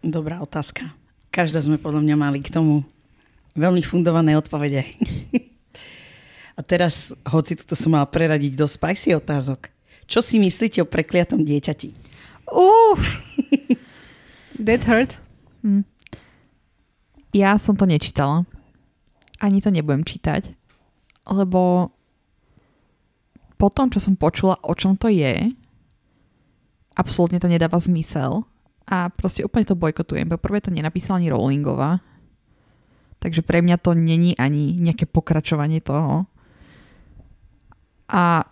Dobrá otázka. Každá sme podľa mňa mali k tomu veľmi fundované odpovede. A teraz, hoci toto som mala preradiť do spicy otázok. Čo si myslíte o prekliatom dieťati? Uh, that hurt. Hm. Ja som to nečítala. Ani to nebudem čítať, lebo po tom, čo som počula, o čom to je, absolútne to nedáva zmysel. a proste úplne to bojkotujem. Po prvé to nenapísala ani Rowlingová, takže pre mňa to není ani nejaké pokračovanie toho. A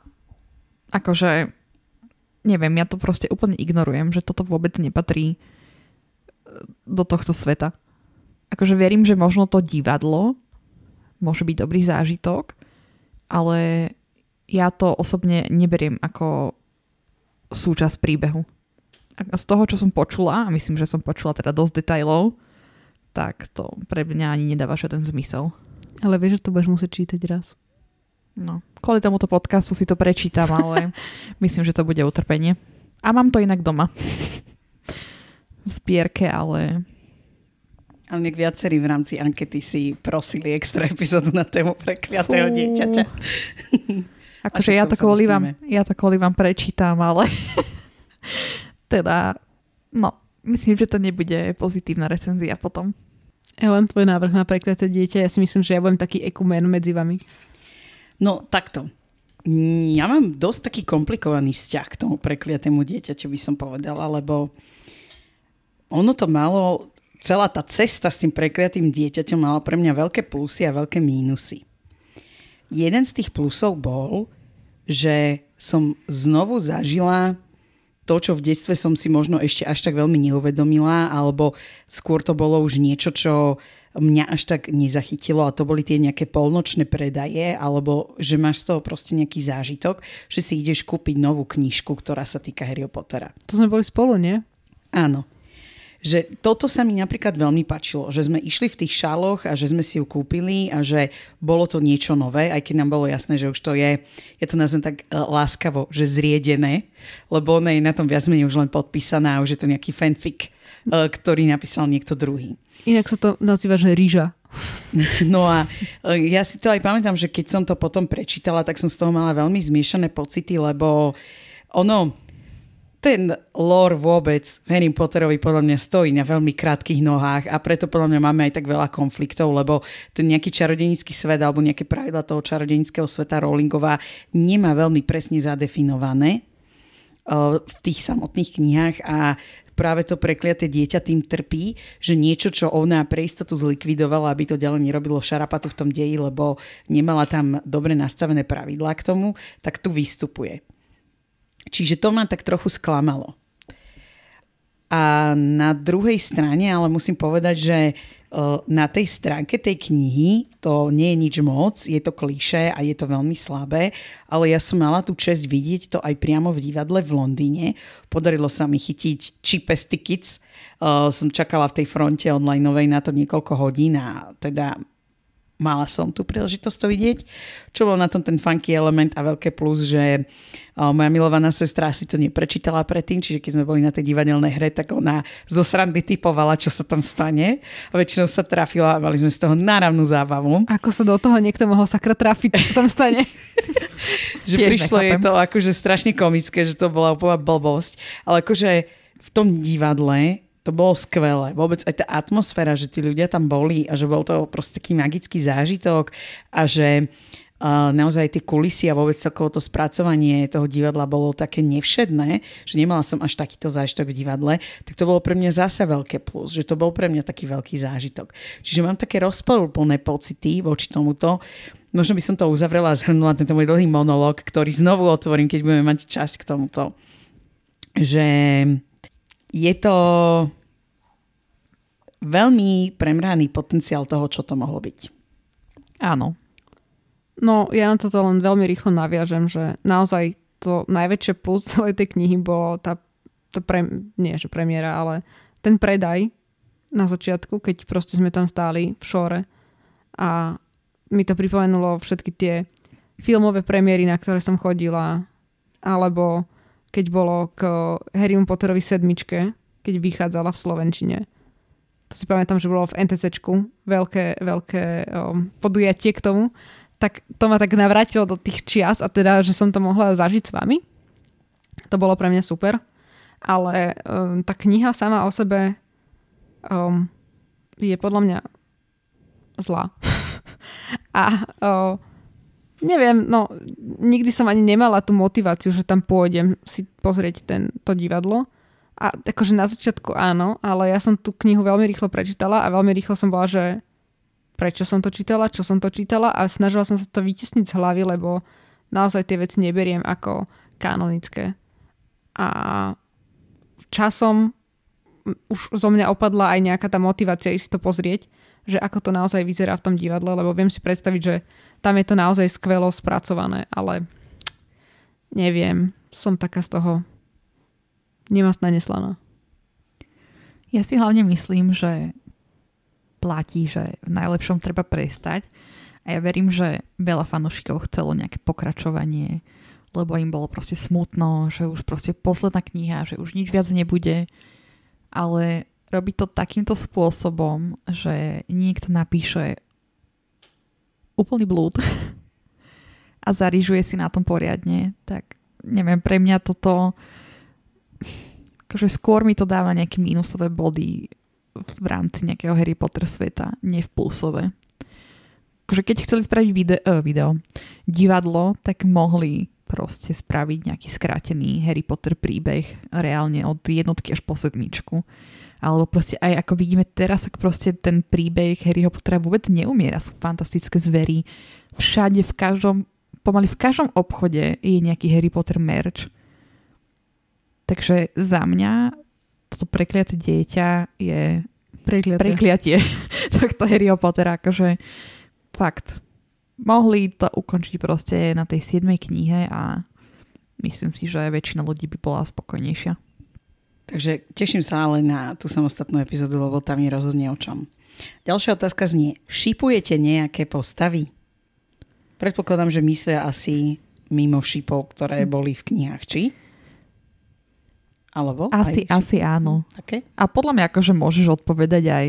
akože neviem, ja to proste úplne ignorujem, že toto vôbec nepatrí e, do tohto sveta. Akože verím, že možno to divadlo môže byť dobrý zážitok, ale ja to osobne neberiem ako súčasť príbehu. A z toho, čo som počula, a myslím, že som počula teda dosť detajlov, tak to pre mňa ani nedáva žiaden zmysel. Ale vieš, že to budeš musieť čítať raz. No, kvôli tomuto podcastu si to prečítam, ale [laughs] myslím, že to bude utrpenie. A mám to inak doma. v spierke, ale... Ale nech viacerí v rámci ankety si prosili extra epizódu na tému prekliatého dieťaťa. [laughs] Akože ja to, kvôli vám, ja to kvôli vám prečítam, ale [laughs] teda, no, myslím, že to nebude pozitívna recenzia potom. Ellen, tvoj návrh na prekliaté dieťa, ja si myslím, že ja budem taký ekumen medzi vami. No, takto. Ja mám dosť taký komplikovaný vzťah k tomu prekliatému dieťaťu, by som povedala, lebo ono to malo, celá tá cesta s tým prekliatým dieťaťom mala pre mňa veľké plusy a veľké mínusy. Jeden z tých plusov bol, že som znovu zažila to, čo v detstve som si možno ešte až tak veľmi neuvedomila, alebo skôr to bolo už niečo, čo mňa až tak nezachytilo a to boli tie nejaké polnočné predaje, alebo že máš z toho proste nejaký zážitok, že si ideš kúpiť novú knižku, ktorá sa týka Harry Pottera. To sme boli spolu, nie? Áno že toto sa mi napríklad veľmi páčilo, že sme išli v tých šáloch a že sme si ju kúpili a že bolo to niečo nové, aj keď nám bolo jasné, že už to je, ja to nazvem tak uh, láskavo, že zriedené, lebo ona je na tom viac menej už len podpísaná už je to nejaký fanfic, uh, ktorý napísal niekto druhý. Inak sa to nazýva, že rýža. [laughs] No a uh, ja si to aj pamätám, že keď som to potom prečítala, tak som z toho mala veľmi zmiešané pocity, lebo ono, ten lore vôbec Harry Potterovi podľa mňa stojí na veľmi krátkých nohách a preto podľa mňa máme aj tak veľa konfliktov, lebo ten nejaký čarodenický svet alebo nejaké pravidla toho čarodenického sveta Rowlingová nemá veľmi presne zadefinované v tých samotných knihách a práve to prekliaté dieťa tým trpí, že niečo, čo ona pre istotu zlikvidovala, aby to ďalej nerobilo šarapatu v tom deji, lebo nemala tam dobre nastavené pravidlá k tomu, tak tu vystupuje. Čiže to ma tak trochu sklamalo. A na druhej strane, ale musím povedať, že na tej stránke tej knihy to nie je nič moc, je to klíše a je to veľmi slabé, ale ja som mala tú čest vidieť to aj priamo v divadle v Londýne. Podarilo sa mi chytiť Cheapest Tickets. Som čakala v tej fronte online na to niekoľko hodín a teda mala som tú príležitosť to vidieť. Čo bol na tom ten funky element a veľké plus, že moja milovaná sestra si to neprečítala predtým, čiže keď sme boli na tej divadelnej hre, tak ona zo srandy typovala, čo sa tam stane a väčšinou sa trafila a mali sme z toho náravnú zábavu. Ako sa do toho niekto mohol sakra trafiť, čo sa tam stane? [laughs] že Tiež prišlo nechápem. je to akože strašne komické, že to bola úplná blbosť. Ale akože v tom divadle to bolo skvelé. Vôbec aj tá atmosféra, že tí ľudia tam boli a že bol to proste taký magický zážitok a že uh, naozaj tie kulisy a vôbec celkovo to spracovanie toho divadla bolo také nevšedné, že nemala som až takýto zážitok v divadle, tak to bolo pre mňa zase veľké plus, že to bol pre mňa taký veľký zážitok. Čiže mám také rozporúplné pocity voči tomuto. Možno by som to uzavrela a zhrnula tento môj dlhý monológ, ktorý znovu otvorím, keď budeme mať čas k tomuto. Že je to veľmi premraný potenciál toho, čo to mohlo byť. Áno. No, ja na toto len veľmi rýchlo naviažem, že naozaj to najväčšie plus celej tej knihy bolo tá, tá pre, nie že premiéra, ale ten predaj na začiatku, keď proste sme tam stáli v šore a mi to pripomenulo všetky tie filmové premiéry, na ktoré som chodila, alebo keď bolo k Harry Potterovi sedmičke, keď vychádzala v Slovenčine. To si pamätám, že bolo v NTCčku veľké, veľké um, podujatie k tomu. Tak to ma tak navrátilo do tých čias a teda, že som to mohla zažiť s vami. To bolo pre mňa super. Ale um, tá kniha sama o sebe um, je podľa mňa zlá. [laughs] a um, neviem, no nikdy som ani nemala tú motiváciu, že tam pôjdem si pozrieť to divadlo. A akože na začiatku áno, ale ja som tú knihu veľmi rýchlo prečítala a veľmi rýchlo som bola, že prečo som to čítala, čo som to čítala a snažila som sa to vytesniť z hlavy, lebo naozaj tie veci neberiem ako kanonické. A časom už zo mňa opadla aj nejaká tá motivácia ísť to pozrieť, že ako to naozaj vyzerá v tom divadle, lebo viem si predstaviť, že tam je to naozaj skvelo spracované, ale neviem, som taká z toho nemastná neslaná. Ja si hlavne myslím, že platí, že v najlepšom treba prestať. A ja verím, že veľa fanúšikov chcelo nejaké pokračovanie, lebo im bolo proste smutno, že už proste posledná kniha, že už nič viac nebude. Ale robiť to takýmto spôsobom, že niekto napíše úplný blúd [laughs] a zarižuje si na tom poriadne, tak neviem, pre mňa toto akože skôr mi to dáva nejaké mínusové body v rámci nejakého Harry Potter sveta, nie v plusové. Akože keď chceli spraviť video, uh, video, divadlo, tak mohli proste spraviť nejaký skrátený Harry Potter príbeh reálne od jednotky až po sedmičku. Alebo proste aj ako vidíme teraz, tak proste ten príbeh Harryho Pottera vôbec neumiera. Sú fantastické zvery. Všade, v každom, pomaly v každom obchode je nejaký Harry Potter merch Takže za mňa toto prekliaté dieťa je Prekliaté. prekliatie [laughs] tohto Harryho Pottera. Akože fakt. Mohli to ukončiť proste na tej 7. knihe a myslím si, že väčšina ľudí by bola spokojnejšia. Takže teším sa ale na tú samostatnú epizódu, lebo tam je rozhodne o čom. Ďalšia otázka znie, šipujete nejaké postavy? Predpokladám, že myslia asi mimo šipov, ktoré boli v knihách, či? Alebo? Asi, aj asi áno. Také? A podľa mňa akože môžeš odpovedať aj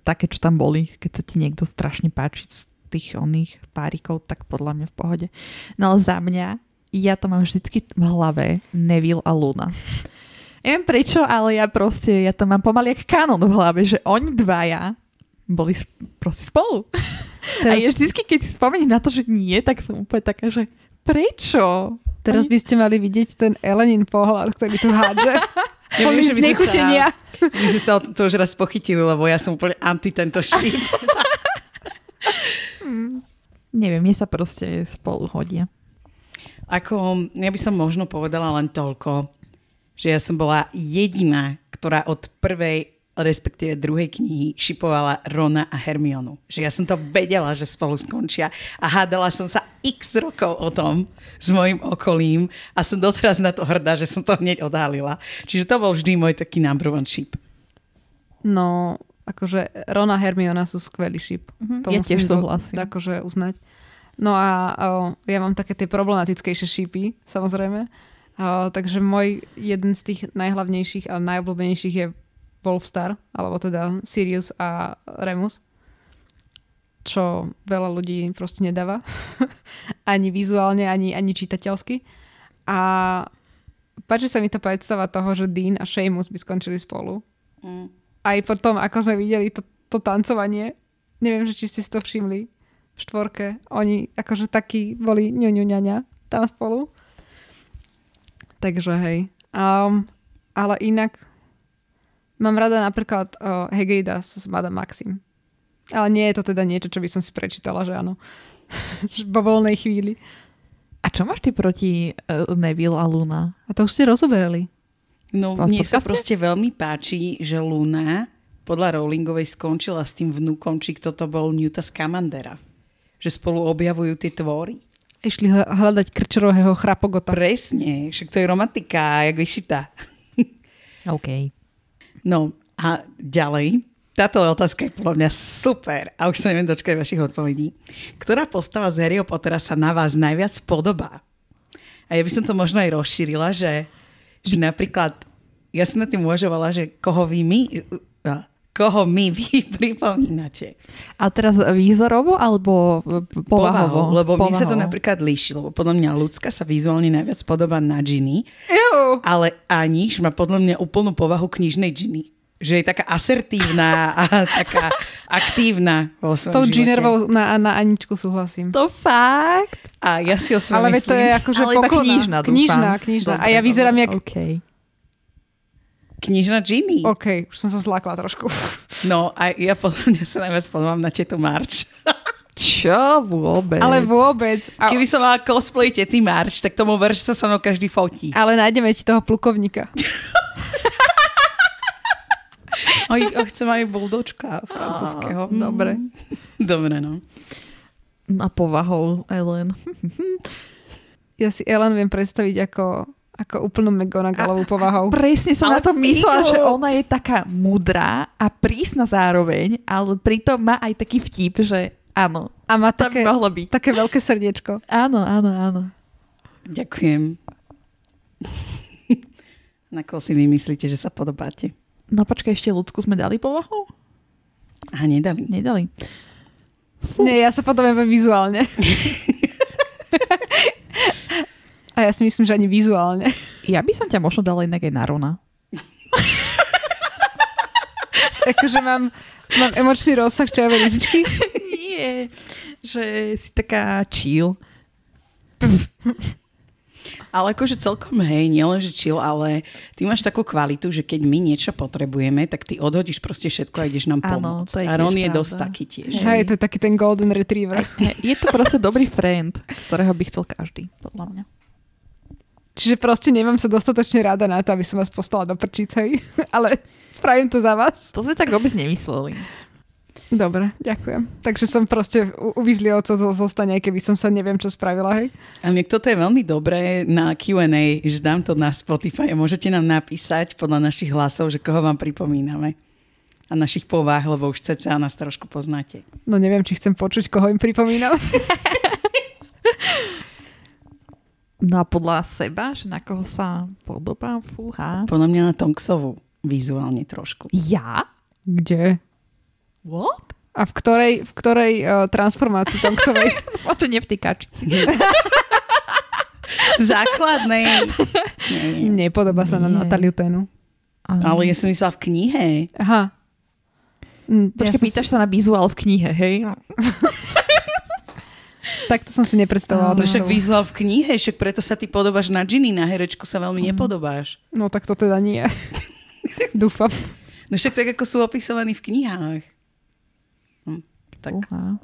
také, čo tam boli, keď sa ti niekto strašne páči z tých oných párikov, tak podľa mňa v pohode. No ale za mňa, ja to mám vždycky v hlave Neville a Luna. Neviem prečo, ale ja proste, ja to mám pomaly jak kanon v hlave, že oni dvaja boli proste spolu. Teraz... A ja vždycky, keď si spomeniem na to, že nie, tak som úplne taká, že prečo? Teraz by ste mali vidieť ten Elenin pohľad, ktorý tu hádže. [laughs] Ja viem, že by sme sa-. My sme sa o to už raz pochytili, lebo ja som úplne anti tento šip. [laughs] Neviem, mne sa proste spolu hodia. Ako, ja by som možno povedala len toľko, že ja som bola jediná, ktorá od prvej, respektíve druhej knihy šipovala Rona a Hermionu. Že ja som to vedela, že spolu skončia a hádala som sa x rokov o tom s mojim okolím a som doteraz na to hrdá, že som to hneď odhalila. Čiže to bol vždy môj taký number one ship. No, akože Ron a Hermiona sú skvelý šip. Mhm. To Ja tiež súhlasím. Akože uznať. No a o, ja mám také tie problematickejšie šipy, samozrejme. O, takže môj jeden z tých najhlavnejších a najobľúbenejších je Wolfstar, alebo teda Sirius a Remus. Čo veľa ľudí proste nedáva. [laughs] ani vizuálne, ani, ani čitateľsky. A páči sa mi tá predstava toho, že Dean a Seamus by skončili spolu Mm. aj potom, ako sme videli to, to tancovanie, neviem, že či ste si to všimli, v štvorke, oni akože takí boli ňuňu ňaňa tam spolu. Takže hej. Um, ale inak mám rada napríklad uh, Hegrida s Madame Maxim. Ale nie je to teda niečo, čo by som si prečítala, že áno. [laughs] Vo voľnej chvíli. A čo máš ty proti uh, Neville a Luna? A to už ste rozoberali. No, V mne sa podcaste? proste veľmi páči, že Luna podľa Rowlingovej skončila s tým vnúkom, či kto to bol Newta Scamandera. Že spolu objavujú tie tvory. Išli hľadať krčerového chrapogota. Presne, však to je romantika, jak vyšitá. [laughs] OK. No a ďalej, táto otázka je podľa mňa super a už sa neviem dočkať vašich odpovedí. Ktorá postava z Harryho Pottera sa na vás najviac podobá? A ja by som to možno aj rozšírila, že, že napríklad, ja som na tým uvažovala, že koho vy my, koho my vy [laughs] pripomínate. A teraz výzorovo alebo povahovo? Povahou, lebo mne sa to Povahovo. napríklad líši, lebo podľa mňa ľudská sa vizuálne najviac podobá na Ginny, ale Aniš má podľa mňa úplnú povahu knižnej Ginny. Že je taká asertívna a [laughs] taká aktívna vo S tou živote. Ginnerovou na, na Aničku súhlasím. To fakt? A ja si o svojom Ale veď to myslím, je akože Ale pokorná. knižná, dúfam. knižná, knižná. A Dobre, ja vyzerám dobre, jak... OK. Knižná Ginny. OK, už som sa zlákla trošku. [laughs] No a ja podľa mňa sa najviac podobám na tieto March. [laughs] Čo vôbec? Ale vôbec. A, Keby som mala cosplay tety March, tak tomu ver, že sa so mnou každý fotí. ale nájdeme ti toho plukovníka. Oj, oj, chcem aj buldočka francúzského. dobre. Dobre, no. Na povahou, Ellen. [laughs] Ja si Ellen viem predstaviť ako, ako úplnú McGonagallovú povahou. Presne som Ale na to myslela, že ona je taká mudrá a prísna zároveň, ale pritom má aj taký vtip, že áno, A má to také, by mohlo byť. také veľké srdiečko. Áno, áno, áno. Ďakujem. [laughs] Na koho si vy myslíte, že sa podobáte? No počkaj, ešte ľudku sme dali povahou? A nedali. Nedali. Nie, ja sa podobám iba vizuálne. [laughs] A ja si myslím, že ani vizuálne. Ja by som ťa možno dala inak aj na Rona. [laughs] Akože mám, mám emočný rozsah čajovej lyžičky. Nie, že si taká chill. [laughs] Ale akože celkom hej, nielen že chill, ale ty máš takú kvalitu, že keď my niečo potrebujeme, tak ty odhodíš proste všetko a ideš nám Áno, pomôcť. to je a Ron je pravda. dosť taký tiež. Hej. Hej, to je taký ten golden retriever. Je to proste dobrý friend, ktorého by chcel každý, podľa mňa. Čiže proste nemám sa dostatočne rada na to, aby som vás poslala do prčícej. [laughs] Ale spravím to za vás. To sme tak vôbec nemysleli. Dobre, ďakujem. Takže som proste u- uvízli oco zo zostane, aj keby som sa neviem, čo spravila, hej. A mne toto je veľmi dobré na Q&A, že dám to na Spotify a môžete nám napísať podľa našich hlasov, že koho vám pripomíname. A našich povách, lebo už cca nás trošku poznáte. No neviem, či chcem počuť, koho im pripomínam. [laughs] No a podľa seba, že na koho sa podobá, fúha. Podľa mňa na Tonksovu vizuálne trošku. Ja? Kde? What? A v ktorej, v ktorej uh, transformácii Tonksovej? Možno nie v tej kačici. Základnej. Nie. Nepodobá sa na. Nataliu Tenu. Ale ja som myslela v knihe. Aha. Mm, Počkaj, som pýtaš sa na vizuál v knihe, hej? [laughs] Takto som si nepredstavovala. No však vizuál v knihe, však preto sa ty podobáš na Ginny, na herečku sa veľmi nepodobáš. No tak to teda nie. [laughs] Dúfam. No však tak, ako sú opisovaní v knihách. Tak Fúha.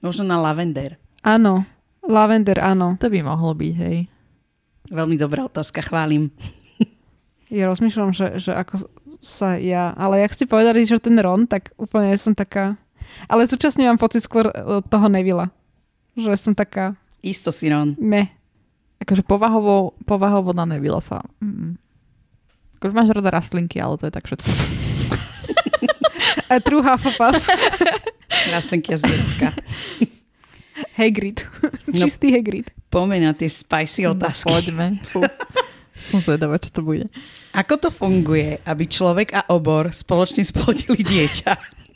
možno na Lavender. Áno. Lavender, áno. To by mohlo byť, hej. Veľmi dobrá otázka, chválim. [laughs] Ja rozmýšľam, že, že ako sa ja... Ale jak ste povedali, že ten Ron, tak úplne som taká... Ale súčasne mám pocit skôr e, toho Nevilla. Že som taká Isto si Ron. me. Akože povahovo, povahovo na Nevilla sa... Mm. Akože máš rada rastlinky, ale to je tak všetko. [laughs] A true Hufflepuff. [laughs] Rastlinky a zvieratka. [laughs] Hagrid. No. Čistý Hagrid. Poďme na tie spicy otázky. No, poďme. [laughs] Fú. Som zvedavá, čo to bude. Ako to funguje, aby človek a obor spoločne splodili dieťa?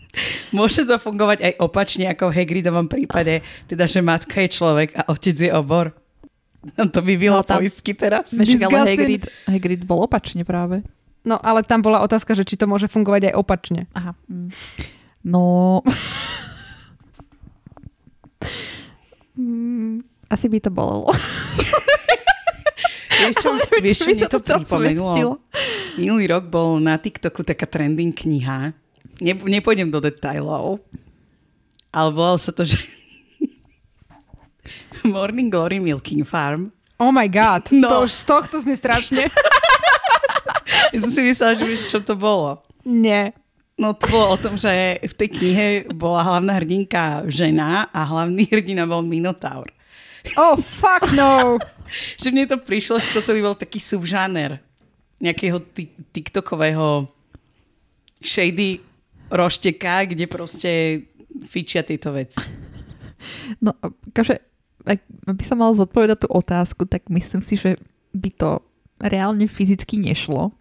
[laughs] Môže to fungovať aj opačne, ako v Hagridovom prípade, teda, že matka je človek a otec je obor? No to by bylo No, tam- poistky teraz. Mečik, ale. Hagrid, Hagrid bol opačne práve. No ale tam bola otázka, že či to môže fungovať aj opačne. Aha. Mm. No... Mm, Asi by to bolelo. [laughs] Vieš čo, vieš, čo mne to to pripomenulo? Minulý rok bol na TikToku taká trending kniha. Ne, nepôjdem do detajlov, ale volalo sa to, že [laughs] Morning Glory Milking Farm. Oh my god, No. to už z tohto znie strašne. [laughs] Ja som si myslela, že vieš, čo to bolo. Nie. No to bolo o tom, že v tej knihe bola hlavná hrdinka žena a hlavný hrdina bol Minotaur. Oh fuck no. [laughs] Že mne to prišlo, že toto by bol taký subžáner nejakého ti- tiktokového shady rošteka, kde proste fičia tieto veci. No, akože, ak by som mal zodpovedať tú otázku, tak myslím si, že by to reálne fyzicky nešlo,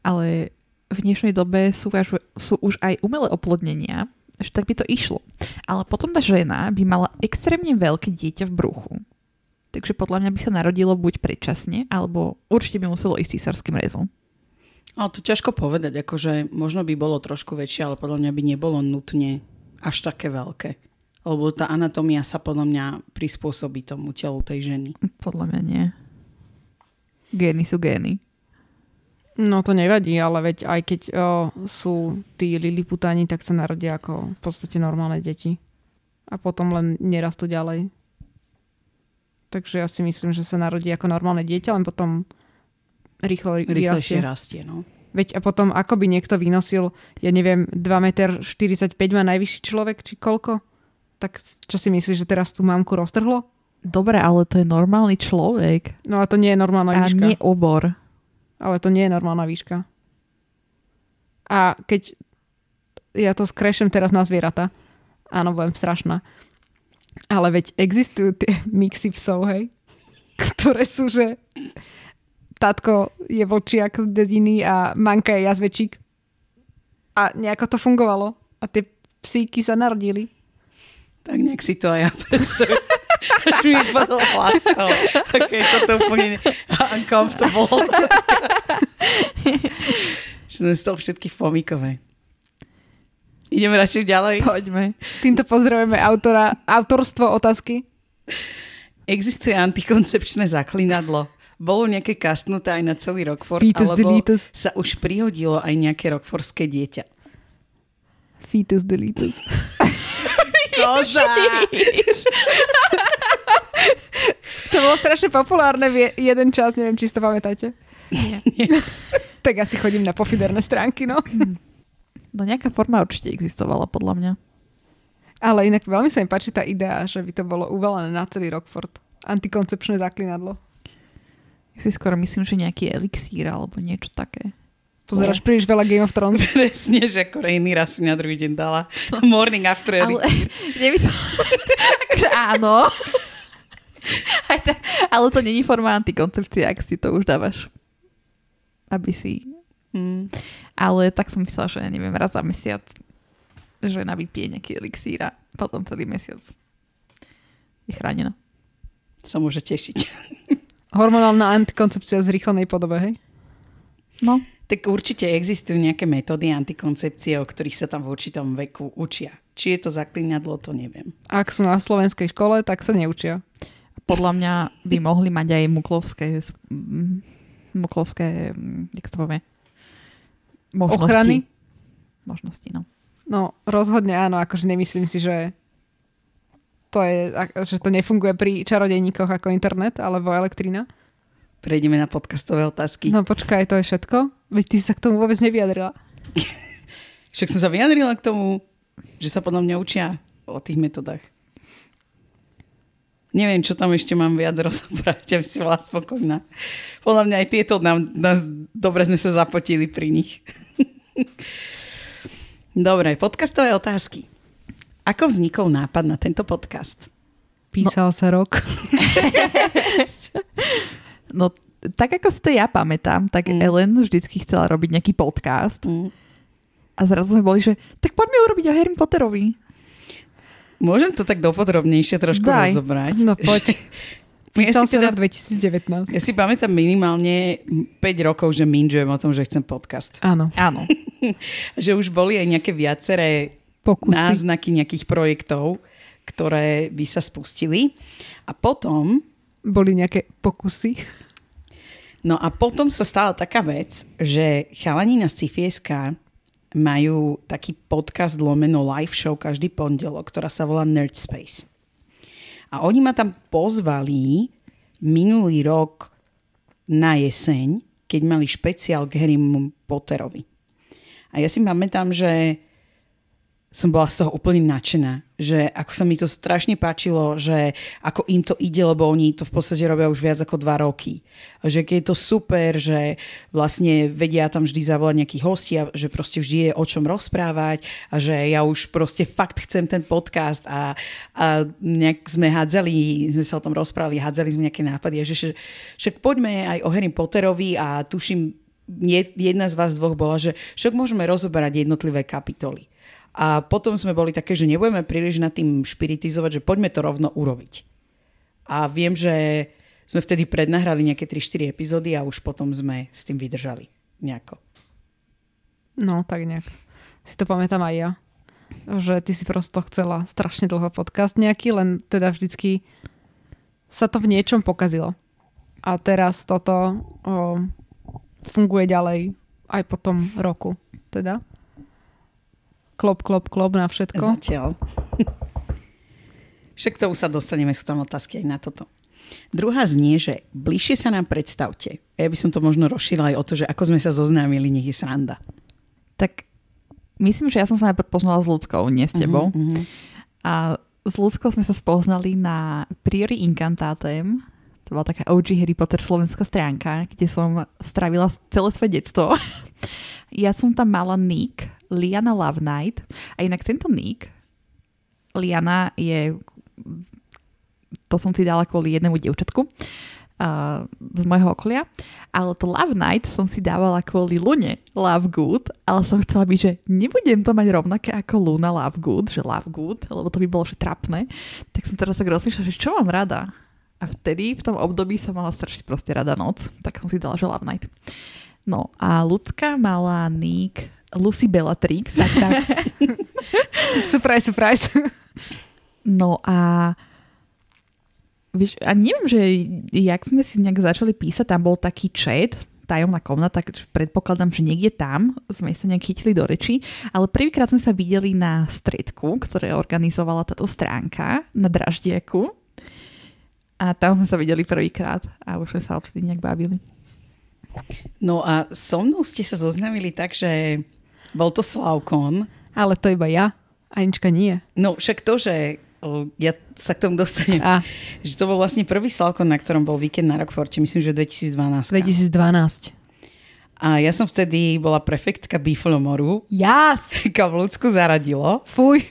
ale v dnešnej dobe sú, až, sú už aj umelé oplodnenia, že tak by to išlo. Ale potom tá žena by mala extrémne veľké dieťa v bruchu. Takže podľa mňa by sa narodilo buď predčasne, alebo určite by muselo ísť císarským rezom. Ale to ťažko povedať, akože možno by bolo trošku väčšie, ale podľa mňa by nebolo nutne až také veľké. Lebo tá anatómia sa podľa mňa prispôsobí tomu telu tej ženy. Podľa mňa nie. Gény sú gény. No to nevadí, ale veď aj keď o, sú tí liliputáni, tak sa narodia ako v podstate normálne deti. A potom len nerastú ďalej. Takže ja si myslím, že sa narodí ako normálne dieťa, len potom rýchlo Rýchlejšie vyrastie. rastie, no. Veď a potom ako by niekto vynosil, ja neviem, 2,45 m má najvyšší človek, či koľko? Tak čo si myslíš, že teraz tú mámku roztrhlo? Dobre, ale to je normálny človek. No a to nie je normálna A výška. nie obor. Ale to nie je normálna výška. A keď ja to skrešem teraz na zvieratá, áno, budem strašná, ale veď existujú tie [laughs] mixy psov, hej, ktoré sú, že tatko je vlčiak z dediny a manka je jazvečík. A nejako to fungovalo. A tie psíky sa narodili. Tak nejak si to aj ja predstavím. [laughs] Až mi padol hlas. Tak je toto úplne uncomfortable. [laughs] Že sme z toho všetkých fomikové. Ideme radšej ďalej. Poďme. Týmto pozdravujeme autora, autorstvo otázky. Existuje antikoncepčné zaklinadlo? Bolo nejaké kastnuté aj na celý Rockford? Fetus alebo deletus. sa už prihodilo aj nejaké rockfordské dieťa? Fetus deletus. [laughs] Koza! [laughs] [laughs] To bolo strašne populárne v je- jeden čas, neviem, či si to pamätáte. Nie. [laughs] Tak asi chodím na pofiderné stránky, no. [laughs] No nejaká forma určite existovala, podľa mňa. Ale inak veľmi sa mi páči tá idea, že by to bolo uvalené na celý Rockford. Antikoncepčné zaklinadlo. Ja si skoro myslím, že nejaký elixír alebo niečo také. Pozeráš príliš veľa Game of Thrones. Presne, že ako Rainy raz si na druhý deň dala morning after Ale, elixir. neby to... akože áno. [laughs] Ta, ale to není forma antikoncepcie, ak si to už dávaš. Aby si... Mm. Ale tak som myslela, že neviem, raz za mesiac žena vypije nejaký elixír a potom celý mesiac je chránená. Sa môže tešiť. [laughs] Hormonálna antikoncepcia v zrýchlenej podobe, hej? No, Tak určite existujú nejaké metódy antikoncepcie, o ktorých sa tam v určitom veku učia. Či je to zaklinadlo, to neviem. Ak sú na slovenskej škole, tak sa neučia. Podľa mňa by mohli mať aj muklovské muklovské, jak to povie, možnosti. Ochrany? Možnosti, no. No, rozhodne áno, akože nemyslím si, že to, je, že to nefunguje pri čarodejníkoch ako internet alebo elektrina. Prejdeme na podcastové otázky. No počkaj, to je všetko? Veď ty si sa k tomu vôbec nevyjadrila. [laughs] Však som sa vyjadrila k tomu, že sa podľa mňa učia o tých metodách. Neviem, čo tam ešte mám viac [laughs] rozobrať, aby si bola spokojná. Podľa mňa aj tieto nám, nás, dobre sme sa zapotili pri nich. [laughs] Dobre, podcastové otázky. Ako vznikol nápad na tento podcast? Písal sa rok. [laughs] No, tak ako si to ja pamätám, tak mm. Ellen vždycky chcela robiť nejaký podcast Mm. a zrazu sme boli, že tak poďme urobiť o Harry Potterovi. Môžem to tak dopodrobnejšie trošku Daj. rozobrať? No poď. [laughs] Ja Písal si sa teda- rok 2019. Ja si pamätám minimálne 5 rokov, že minžujem o tom, že chcem podcast. Áno, Áno. [laughs] Že už boli aj nejaké viaceré pokusy. náznaky nejakých projektov, ktoré by sa spustili. A potom, Boli nejaké pokusy. no a potom sa stala taká vec, že chalani na Sci-Fi.sk majú taký podcast lomeno live show každý pondelok, ktorá sa volá Nerd Space. A oni ma tam pozvali minulý rok na jeseň, keď mali špeciál k Harrymu Potterovi. A ja si pamätám, že som bola z toho úplne nadšená, že ako sa mi to strašne páčilo, že ako im to ide, lebo oni to v podstate robia už viac ako dva roky. Že keď je to super, že vlastne vedia tam vždy zavolať nejakých hostí a že proste vždy je o čom rozprávať a že ja už proste fakt chcem ten podcast a, a nejak sme hádzali, sme sa o tom rozprávali, hádzali sme nejaké nápady a že, však poďme aj o Harry Potterovi a tuším, je- jedna z vás dvoch bola, že však môžeme rozoberať jednotlivé kapitoly. A potom sme boli také, že nebudeme príliš nad tým špiritizovať, že poďme to rovno urobiť. A viem, že sme vtedy prednahrali nejaké 3-4 epizódy a už potom sme s tým vydržali nejako. No, tak nejak. Si to pamätám aj ja. Že ty si prosto chcela strašne dlho podcast nejaký, len teda vždycky sa to v niečom pokazilo. A teraz toto o, funguje ďalej aj po tom roku. Teda klop, klop, klop na všetko. Zatiaľ. Však to už sa dostaneme, sú tam otázky aj na toto. Druhá znie, že bližšie sa nám predstavte. Ja by som to možno rozšírila aj o to, že ako sme sa zoznámili, nech je sranda. Tak myslím, že ja som sa najprv poznala s ľudskou, nie s tebou. Uh-huh, uh-huh. A s ľudskou sme sa spoznali na Priori Incantatem. To bola taká OG Harry Potter slovenská stránka, kde som stravila celé svoje detstvo. [laughs] ja som tam mala nick Liana Love Night. A inak tento nick Liana je to som si dala kvôli jednému dievčatku uh, z môjho okolia, ale to Love Night som si dávala kvôli Lune Love Good, ale som chcela byť, že nebudem to mať rovnaké ako Luna Love Good, že Love Good, lebo to by bolo trapné, tak som teraz tak rozmýšľala, že čo mám rada. A vtedy, v tom období som mala strašne proste rada noc, tak som si dala, že Love Night. No a ľudská mala nick Lucy Bellatrix. Tak, tak. [laughs] surprise, surprise. No a Víš, a neviem, že jak sme si nejak začali písať, tam bol taký chat, tajomná komnata, tak predpokladám, že niekde tam sme sa nejak chytili do reči, ale prvýkrát sme sa videli na stredku, ktoré organizovala táto stránka na Draždiaku a tam sme sa videli prvýkrát a už sme sa odtedy nejak bavili. No a so mnou ste sa zoznámili tak, že bol to Slavkon. Ale to iba ja. Anička nie. No však to, že ja sa k tomu dostanem. A. Že to bol vlastne prvý Salkon, na ktorom bol víkend na Rockforte, myslím, že 2012. 2012. A ja som vtedy bola prefektka Biflomoru. Jas! [laughs] Kam ľudsku zaradilo. Fuj.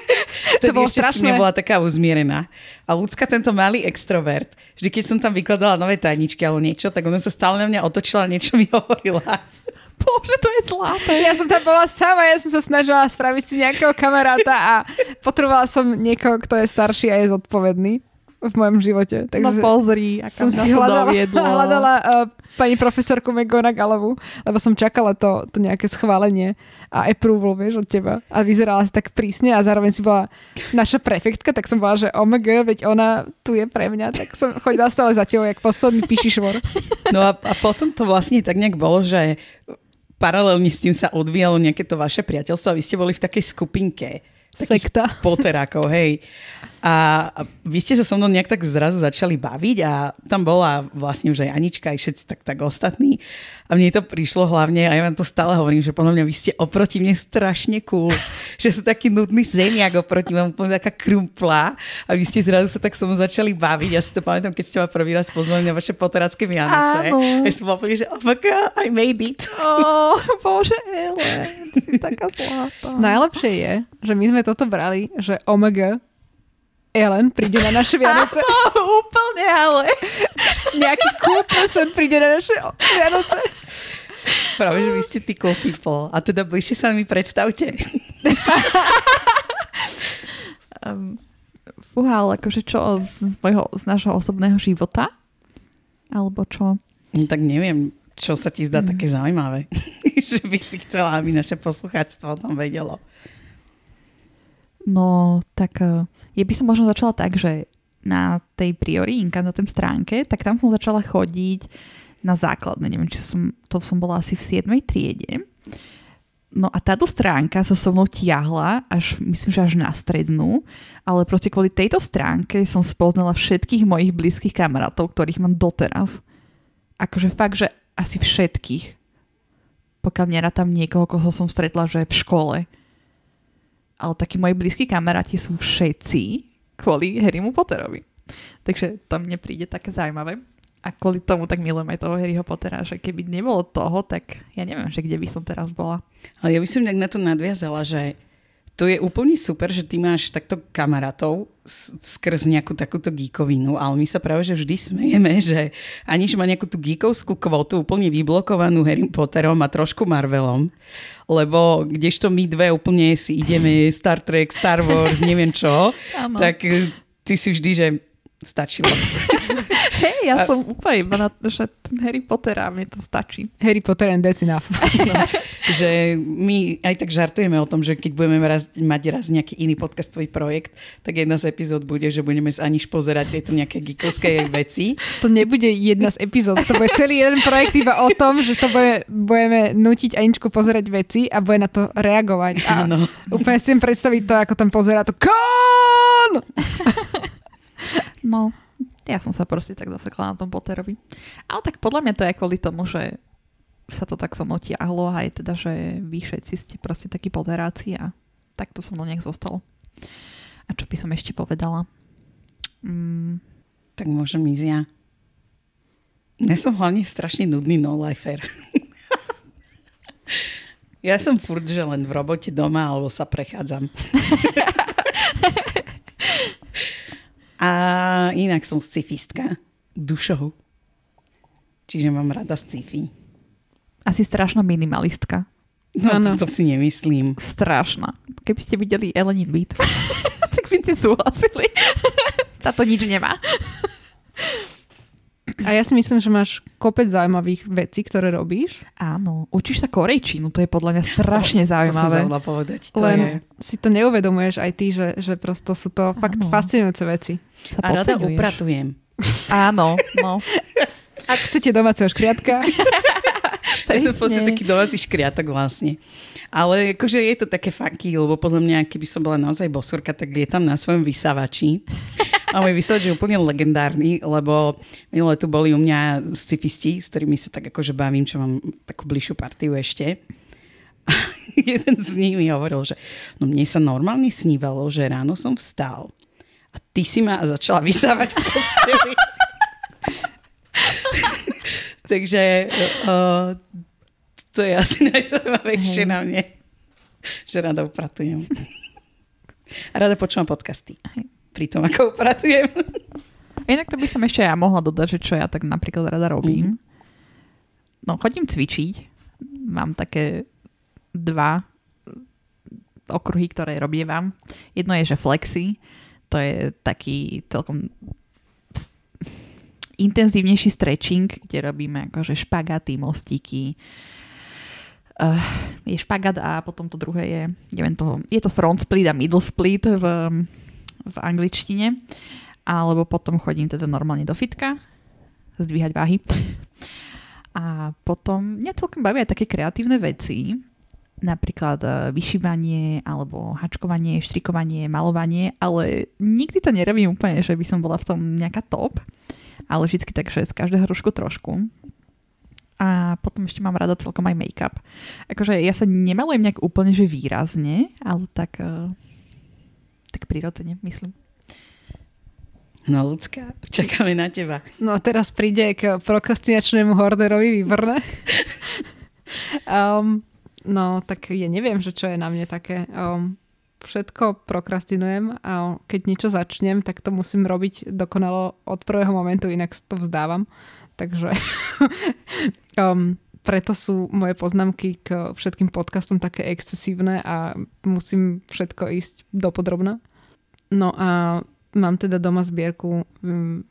[laughs] to bolo ešte strašné. nebola taká uzmierená. A ľudská tento malý extrovert, vždy keď som tam vykladala nové tajničky alebo niečo, tak ona sa stále na mňa otočila a niečo mi [laughs] hovorila. Bože, to je zlaté. Ja som tam bola sama, ja som sa snažila spraviť si nejakého kamaráta a potrebovala som niekoho, kto je starší a je zodpovedný v mojom živote. Takže no pozri, aká som si hľadala, hľadala uh, pani profesorku McGonagallovu, lebo som čakala to, to nejaké schválenie a approval, vieš, od teba. A vyzerala si tak prísne a zároveň si bola naša prefektka, tak som bola, že OMG, veď ona tu je pre mňa, tak som chodila stále za tebou, jak posledný píši švor. No a, a potom to vlastne tak nejak bolo, že paralelne s tým sa odvíjalo nejaké to vaše priateľstvo a vy ste boli v takej skupinke. Sekta. Poterákov, hej. A vy ste sa so mnou nejak tak zrazu začali baviť a tam bola vlastne už aj Anička, aj všetci tak, tak ostatní. A mne to prišlo hlavne, a ja vám to stále hovorím, že podľa mňa vy ste oproti mne strašne cool. [laughs] že sú taký nudný zemiak oproti vám, úplne taká krumpla. A vy ste zrazu sa tak so mnou začali baviť. Ja si to pamätám, keď ste ma prvý raz pozvali na vaše poterácké Vianoce. Áno. Ja som bola že oh my God, I made it. Oh, [laughs] bože, Ele, si taká zlatá. Najlepšie je, že my sme toto brali, že omega Ellen príde na naše Vianoce. [laughs] Áno, úplne, ale... Nejaký cool person príde na naše Vianoce. Práve, že vy ste tí cool people. A teda bližšie sa mi predstavte. um, [laughs] fúha, ale akože čo z, mojho, z nášho osobného života? Alebo čo? No tak neviem, čo sa ti zdá mm. také zaujímavé. [laughs] že by si chcela, aby naše poslucháčstvo o tom vedelo. No, tak uh, ja by som možno začala tak, že na tej priori na tém stránke, tak tam som začala chodiť na základné. Neviem, či som, to som bola asi v 7. triede. No a táto stránka sa so mnou tiahla, až myslím, že až na strednú, ale proste kvôli tejto stránke som spoznala všetkých mojich blízkych kamarátov, ktorých mám doteraz. Akože fakt, že asi všetkých. Pokiaľ nerátam niekoho, koho som stretla, že v škole ale takí moji blízki kamaráti sú všetci kvôli Harrymu Potterovi. Takže to mne príde také zaujímavé. A kvôli tomu tak milujem aj toho Harryho Pottera, že keby nebolo toho, tak ja neviem, že kde by som teraz bola. Ale ja by som nejak na to nadviazala, že to je úplne super, že ty máš takto kamarátov skrz nejakú takúto geekovinu, ale my sa práve že vždy smejeme, že aniž má nejakú tú geekovskú kvotu úplne vyblokovanú Harry Potterom a trošku Marvelom, lebo kdežto my dve úplne si ideme Star Trek, Star Wars, neviem čo, tak ty si vždy, že Stačilo. [laughs] Hej, ja som úplne iba na to, že ten Harry Potter a mne to stačí. Harry Potter and that's enough. No, [laughs] že my aj tak žartujeme o tom, že keď budeme raz, mať raz nejaký iný podcastový projekt, tak jedna z epizód bude, že budeme s Aniš pozerať tieto nejaké geekovské [laughs] veci. To nebude jedna z epizód, to bude celý jeden projekt iba o tom, že to bude, budeme nutiť Aničku pozerať veci a bude na to reagovať. A Áno. úplne si predstaviť to, ako tam pozera to Kon! No, ja som sa proste tak zasekla na tom Potterovi. Ale tak podľa mňa to je kvôli tomu, že sa to tak so mnou tiahlo a aj teda, že vy všetci ste proste takí Potteráci a tak to so mnou nejak zostalo. A čo by som ešte povedala? Mm, Tak môžem ísť ja. Ja som hlavne strašne nudný no-lifer. [laughs] ja som furt, že len v robote doma alebo sa prechádzam. [laughs] A inak som scifistka. Dušou. Čiže mám rada sci-fi. asi strašná minimalistka. No, Áno. to, to si nemyslím. Strašná. Keby ste videli Elenin byt, [laughs] tak by ste súhlasili. [laughs] Táto nič nemá. A ja si myslím, že máš kopec zaujímavých vecí, ktoré robíš, Áno, učíš sa korejčinu, to je podľa mňa strašne To som zaujímavé. povedať. To len je... si to neuvedomuješ aj ty, že, že prosto sú to fakt Áno. fascinujúce veci. Sa A rada upratujem. Áno, no. [laughs] Ak chcete domáceho škriatka, [laughs] Ja som v podstate taký domáci škriatok vlastne. Ale akože je to také funky, lebo podľa mňa, keby som bola naozaj bosorka, tak lietam na svojom vysávači. A môj vysávač je úplne legendárny, lebo minule tu boli u mňa scifisti, s ktorými sa tak akože bavím, čo mám takú bližšiu partiu ešte. A [laughs] jeden z nich mi hovoril, že no mne sa normálne snívalo, že ráno som vstal a ty si ma začala vysávať v posteli. [laughs] Takže uh, to je asi najzaujímavejšie na mne, že rada upratujem. A rada počúvam podcasty. Hej. Pri tom, ako upratujem. Inak to by som ešte ja mohla dodať, že čo ja tak napríklad rada robím. No, chodím cvičiť. Mám také dva okruhy, ktoré robievam. Jedno je, že flexi. To je taký celkom intenzívnejší stretching, kde robíme akože špagaty, mostíky. Uh, je špagat a potom to druhé je, neviem to, je to front split a middle split v, v angličtine alebo potom chodím teda normálne do fitka, zdvíhať váhy. A potom mňa celkom bavia aj také kreatívne veci, napríklad e, vyšívanie, alebo hačkovanie, štrikovanie, malovanie, ale nikdy to nerobím úplne, že by som bola v tom nejaká top, ale vždycky tak, že z každého trošku trošku. A potom ešte mám rada celkom aj make-up. Akože ja sa nemalujem nejak úplne, že výrazne, ale tak, e, tak prirodzene, myslím. No ľudská, čakáme na teba. no a teraz príde k prokrastinačnému horderovi, výborné. um, no tak ja neviem, že čo je na mne také. Um, všetko prokrastinujem a keď niečo začnem, tak to musím robiť dokonalo od prvého momentu, inak to vzdávam. Takže [laughs] um, preto sú moje poznámky k všetkým podcastom také excesívne a musím všetko ísť dopodrobna. No a mám teda doma zbierku um,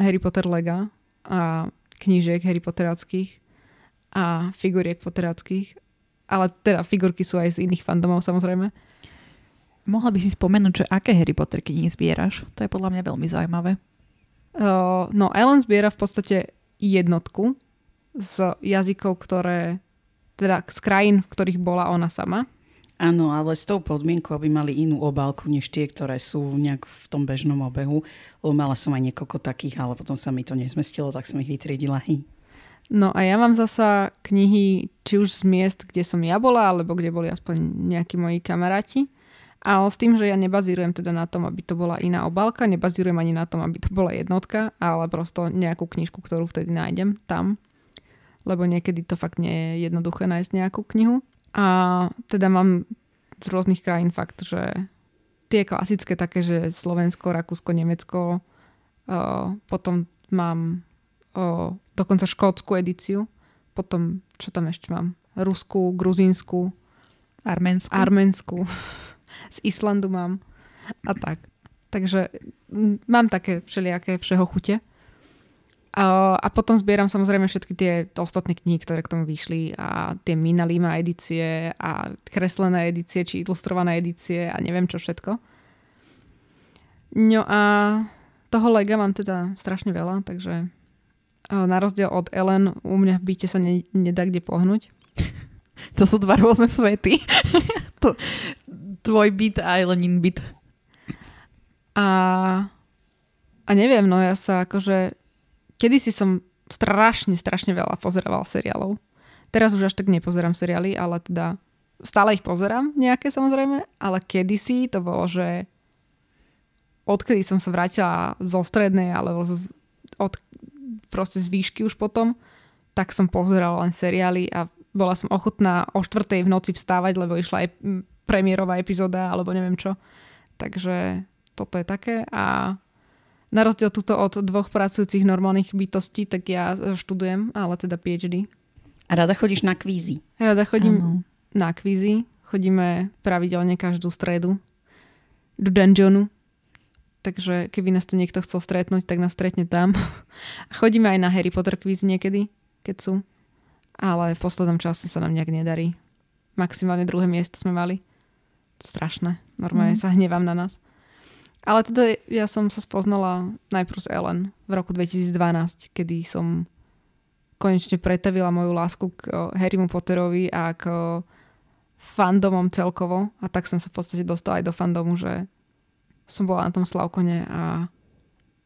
Harry Potter Lega a knížiek Harry Potteráckých a figuriek Potteráckých. Ale teda figurky sú aj z iných fandomov samozrejme. Mohla by si spomenúť, že aké Harry Potter knihy zbieraš? To je podľa mňa veľmi zaujímavé. Uh, no Ellen zbiera v podstate jednotku z jazykov, ktoré teda z krajín, v ktorých bola ona sama. Áno, ale s tou podmienkou, aby mali inú obálku, než tie, ktoré sú nejak v tom bežnom obehu. Lebo mala som aj niekoľko takých, ale potom sa mi to nezmestilo, tak som ich vytriedila. No a ja mám zasa knihy či už z miest, kde som ja bola, alebo kde boli aspoň nejakí moji kamaráti. A s tým, že ja nebazírujem teda na tom, aby to bola iná obálka, nebazírujem ani na tom, aby to bola jednotka, ale prosto nejakú knižku, ktorú vtedy nájdem tam. Lebo niekedy to fakt nie je jednoduché nájsť nejakú knihu. A teda mám z rôznych krajín fakt, že tie klasické také, že Slovensko, Rakúsko, Nemecko, o, potom mám o, dokonca škótsku edíciu, potom čo tam ešte mám? Rusku, Gruzínsku, Arménsku. Arménsku, [laughs] z Islandu mám a tak. Takže mám také všelijaké všeho chute. A, potom zbieram samozrejme všetky tie ostatné knihy, ktoré k tomu vyšli a tie Mina Lima edície a kreslené edície či ilustrované edície a neviem čo všetko. No a toho lega mám teda strašne veľa, takže na rozdiel od Ellen u mňa v byte sa ne, nedá kde pohnúť. [laughs] To sú dva rôzne svety. [laughs] to, tvoj byt a Elenin byt. A, a neviem, no ja sa akože Kedy si som strašne, strašne veľa pozerovala seriálov. Teraz už až tak nepozerám seriály, ale teda stále ich pozerám nejaké samozrejme, ale kedysi to bolo, že odkedy som sa vrátila zo strednej alebo z, od proste z výšky už potom, tak som pozerala len seriály a bola som ochotná o štvrtej v noci vstávať, lebo išla aj premiérová epizóda alebo neviem čo. Takže toto je také a na rozdiel tuto od dvoch pracujúcich normálnych bytostí, tak ja študujem, ale teda PhD. A rada chodíš na kvízy? Rada chodím ano. na kvízy. Chodíme pravidelne každú stredu do dungeonu. Takže keby nás to niekto chcel stretnúť, tak nás stretne tam. [laughs] Chodíme aj na Harry Potter kvízy niekedy, keď sú. Ale v poslednom čase sa nám nejak nedarí. Maximálne druhé miesto sme mali. Strašné. Normálne mm. sa hnevám na nás. Ale teda ja som sa spoznala najprv s Ellen v roku 2012, kedy som konečne pretavila moju lásku k Harrymu Potterovi a k fandomom celkovo. A tak som sa v podstate dostala aj do fandomu, že som bola na tom Slavkone a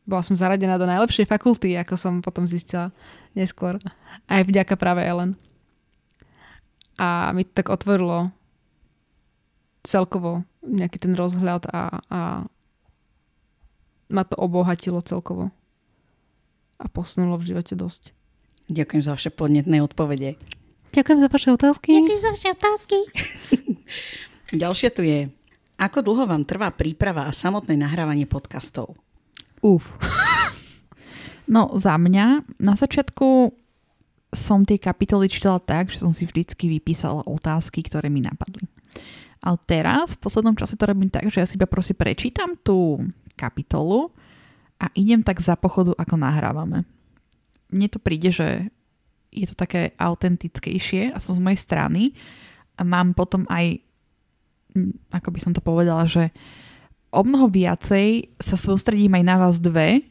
bola som zaradená do najlepšej fakulty, ako som potom zistila neskôr. Aj vďaka práve Ellen. A mi to tak otvorilo celkovo nejaký ten rozhľad a, a ma to obohatilo celkovo. A posunulo v živote dosť. Ďakujem za vaše podnetné odpovede. Ďakujem za vaše otázky. Ďakujem za vaše otázky. [laughs] Ďalšia tu je. Ako dlho vám trvá príprava a samotné nahrávanie podcastov? Uf. [laughs] no za mňa na začiatku som tie kapitoly čítala tak, že som si vždycky vypísala otázky, ktoré mi napadli. Ale teraz, v poslednom čase to robím tak, že ja si iba prosím prečítam tú kapitolu a idem tak za pochodu, ako nahrávame. Mne to príde, že je to také autentickejšie, som z mojej strany. A mám potom aj, ako by som to povedala, že o mnoho viacej sa sústredím aj na vás dve,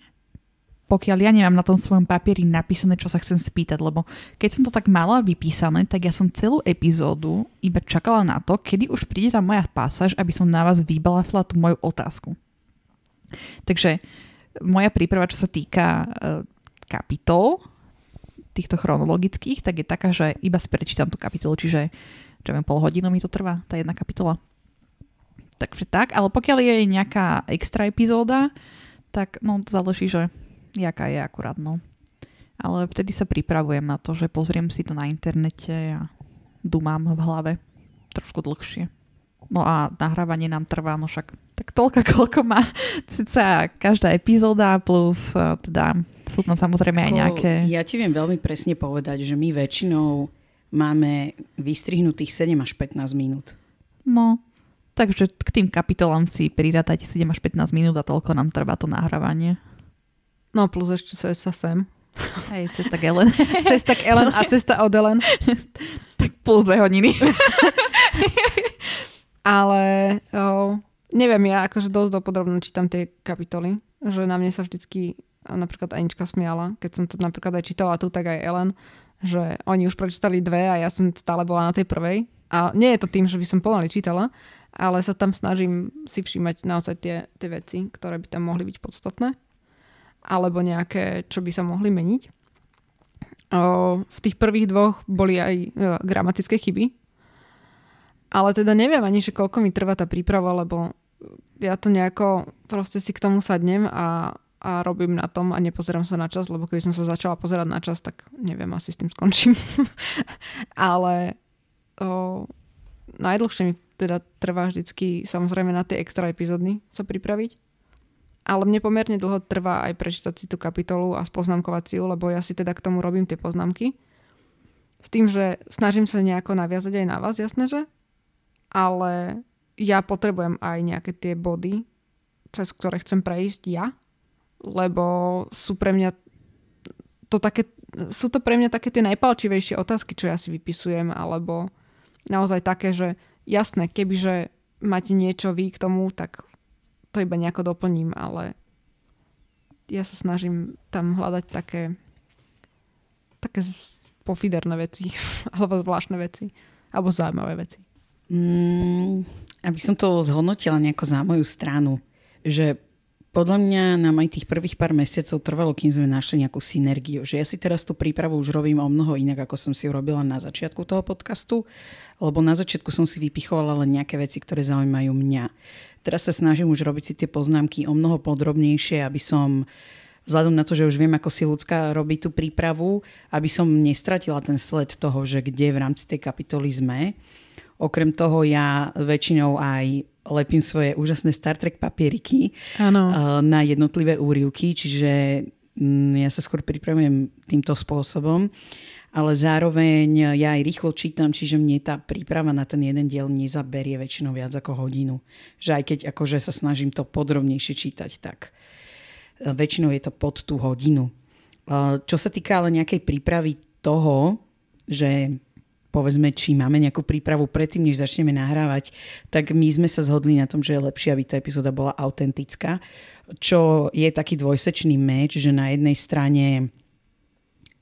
pokiaľ ja nemám na tom svojom papieri napísané, čo sa chcem spýtať, lebo keď som to tak mala vypísané, tak ja som celú epizódu iba čakala na to, kedy už príde tá moja pasáž, aby som na vás vybalafla tú moju otázku. Takže moja príprava, čo sa týka uh, kapitol, týchto chronologických, tak je taká, že iba si prečítam tú kapitolu, čiže čo viem, pol hodinu mi to trvá, tá jedna kapitola. Takže tak, ale pokiaľ je nejaká extra epizóda, tak no záleží, že jaká je akurát, no. Ale vtedy sa pripravujem na to, že pozriem si to na internete a dumám v hlave trošku dlhšie. No a nahrávanie nám trvá, no však tak toľko, [laughs] koľko má ceca každá epizóda, plus e, teda sú tam samozrejme aj nejaké... Ja ti viem veľmi presne povedať, že my väčšinou máme vystrihnutých 7 až 15 minút. No, takže k tým kapitolám si pridátajte 7 až 15 minút a toľko nám trvá to nahrávanie. No plus ešte sa sem. Hej, cesta k Ellen. [laughs] cesta k Ellen a cesta od Ellen. tak plus dve hodiny. [laughs] Ale o, neviem, ja akože dosť dopodrobne čítam tie kapitoly, že na mne sa vždycky napríklad Anička smiala, keď som to napríklad aj čítala tu, tak aj Ellen, že oni už prečítali dve a ja som stále bola na tej prvej. A nie je to tým, že by som pomaly čítala, ale sa tam snažím si všímať naozaj tie, tie veci, ktoré by tam mohli byť podstatné. Alebo nejaké, čo by sa mohli meniť. O, v tých prvých dvoch boli aj o, e, gramatické chyby, ale teda neviem ani, že koľko mi trvá tá príprava, lebo ja to nejako proste si k tomu sadnem a, a robím na tom a nepozerám sa na čas, lebo keby som sa začala pozerať na čas, tak neviem, asi s tým skončím. [laughs] Ale o, najdlhšie mi teda trvá vždycky samozrejme na tie extra epizódy sa pripraviť. Ale mne pomerne dlho trvá aj prečítať si tú kapitolu a spoznámkovať si ju, lebo ja si teda k tomu robím tie poznámky. S tým, že snažím sa nejako naviazať aj na vás, jasné, že? Ale ja potrebujem aj nejaké tie body, cez ktoré chcem prejsť ja, lebo sú pre mňa to také, sú to pre mňa také tie najpalčivejšie otázky, čo ja si vypisujem, alebo naozaj také, že jasné, kebyže máte niečo vy k tomu, tak to iba nejako doplním, ale ja sa snažím tam hľadať také také pofiderné veci, [laughs] alebo zvláštne veci, alebo zaujímavé veci. Mm, aby som to zhodnotila nejako za moju stranu, že podľa mňa nám aj tých prvých pár mesiacov trvalo, kým sme našli nejakú synergiu. Že ja si teraz tú prípravu už robím o mnoho inak, ako som si ju robila na začiatku toho podcastu, lebo na začiatku som si vypichovala len nejaké veci, ktoré zaujímajú mňa. Teraz sa snažím už robiť si tie poznámky o mnoho podrobnejšie, aby som vzhľadom na to, že už viem, ako si ľudská robí tú prípravu, aby som nestratila ten sled toho, že kde v rámci tej kapitoly sme. Okrem toho ja väčšinou aj lepím svoje úžasné Star Trek papieriky ano. Eh, na jednotlivé úrivky, čiže mm, ja sa skôr pripravujem týmto spôsobom ale zároveň ja aj rýchlo čítam, čiže mne tá príprava na ten jeden diel nezaberie väčšinou viac ako hodinu. Že aj keď akože sa snažím to podrobnejšie čítať, tak eh, väčšinou je to pod tú hodinu. Eh, čo sa týka ale nejakej prípravy toho, že povedzme, či máme nejakú prípravu predtým, než začneme nahrávať, tak my sme sa zhodli na tom, že je lepšie, aby tá epizóda bola autentická, čo je taký dvojsečný meč, že na jednej strane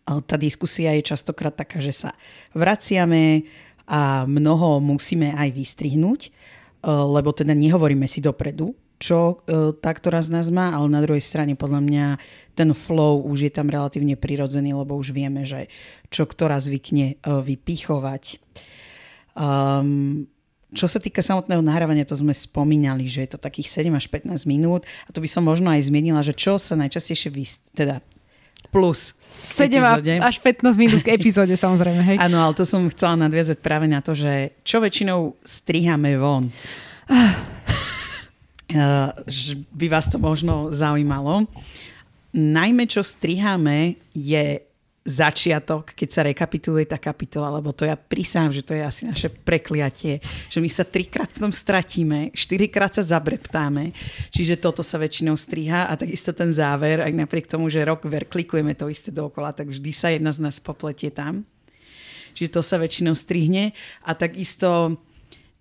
tá diskusia je častokrát taká, že sa vraciame a mnoho musíme aj vystrihnúť, lebo teda nehovoríme si dopredu, čo e, tá, ktorá z nás má, ale na druhej strane podľa mňa ten flow už je tam relatívne prirodzený, lebo už vieme, že čo ktorá zvykne e, vypichovať. Um, čo sa týka samotného nahrávania, to sme spomínali, že je to takých 7 až 15 minút a to by som možno aj zmienila, že čo sa najčastejšie vys- teda plus 7 epizóde. až 15 minút k epizóde [laughs] samozrejme, hej. Áno, ale to som chcela nadviazať práve na to, že čo väčšinou striháme von. Eh, by vás to možno zaujímalo. Najmä čo striháme je začiatok, keď sa rekapituluje tá kapitola, lebo to ja prísahám, že to je asi naše prekliatie, že my sa trikrát v tom stratíme, štyrikrát sa zabreptáme, čiže toto sa väčšinou striha a takisto ten záver, aj napriek tomu, že rok verklikujeme to isté dookola, tak vždy sa jedna z nás popletie tam. Čiže to sa väčšinou strihne a takisto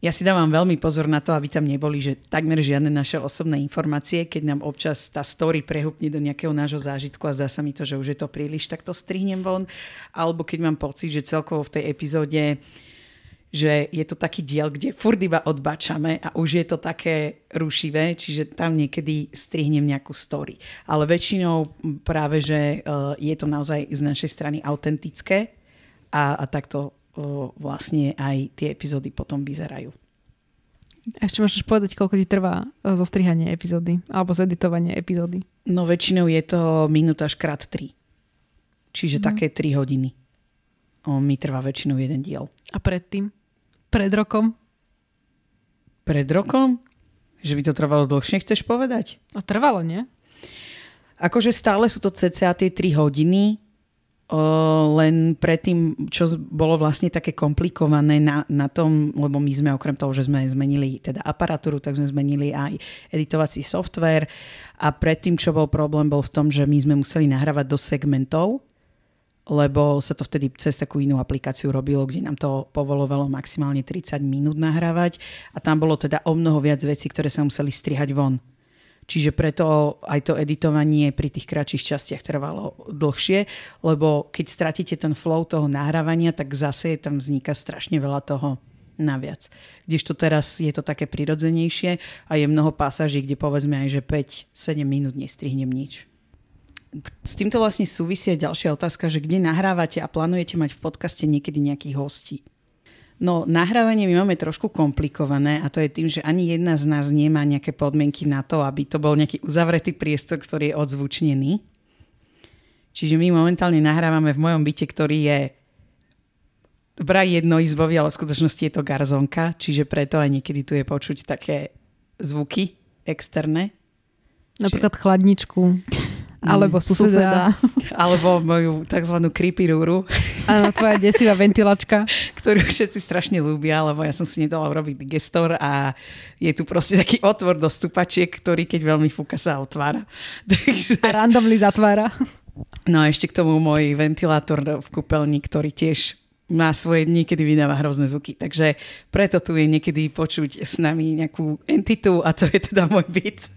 ja si dávam veľmi pozor na to, aby tam neboli, že takmer žiadne naše osobné informácie, keď nám občas tá story prehupne do nejakého nášho zážitku a zdá sa mi to, že už je to príliš, tak to strihnem von. Alebo keď mám pocit, že celkovo v tej epizóde že je to taký diel, kde furt iba odbačame a už je to také rušivé, čiže tam niekedy strihnem nejakú story. Ale väčšinou práve, že e, je to naozaj z našej strany autentické a, a takto vlastne aj tie epizódy potom vyzerajú. Ešte môžeš povedať, koľko ti trvá e, zostrihanie epizódy alebo zeditovanie epizódy? No väčšinou je to minúta až krát 3. Čiže mm. také 3 hodiny. O, mi trvá väčšinou jeden diel. A predtým? Pred rokom? Pred rokom? Že by to trvalo dlhšie, chceš povedať? A trvalo, nie? Akože stále sú to cca tie 3 hodiny, len predtým, čo bolo vlastne také komplikované na, na tom, lebo my sme okrem toho, že sme zmenili teda aparatúru, tak sme zmenili aj editovací software a predtým, čo bol problém, bol v tom, že my sme museli nahrávať do segmentov, lebo sa to vtedy cez takú inú aplikáciu robilo, kde nám to povolovalo maximálne 30 minút nahrávať a tam bolo teda o mnoho viac vecí, ktoré sa museli strihať von. Čiže preto aj to editovanie pri tých kratších častiach trvalo dlhšie, lebo keď stratíte ten flow toho nahrávania, tak zase tam vzniká strašne veľa toho naviac. Kdežto teraz je to také prirodzenejšie a je mnoho pasáží, kde povedzme aj, že 5-7 minút nestrihnem nič. S týmto vlastne súvisia ďalšia otázka, že kde nahrávate a plánujete mať v podcaste niekedy nejakých hostí. No, nahrávanie my máme trošku komplikované a to je tým, že ani jedna z nás nemá nejaké podmienky na to, aby to bol nejaký uzavretý priestor, ktorý je odzvučnený. Čiže my momentálne nahrávame v mojom byte, ktorý je vraj jednoizbový, ale v skutočnosti je to garzonka, čiže preto aj niekedy tu je počuť také zvuky externé. Napríklad Čiže... chladničku. Alebo suseda. [laughs] Alebo moju tzv. creepy rúru, Áno, tvoja [laughs] desivá ventilačka. ktorú všetci strašne ľúbia, lebo ja som si nedala urobiť digestor a je tu proste taký otvor do stupačiek, ktorý keď veľmi fúka sa otvára. [laughs] Takže... A randomly zatvára. No a ešte k tomu môj ventilátor v kúpeľni, ktorý tiež má svoje dni, kedy vydáva hrozné zvuky. Takže preto tu je niekedy počuť s nami nejakú entitu a to je teda môj byt.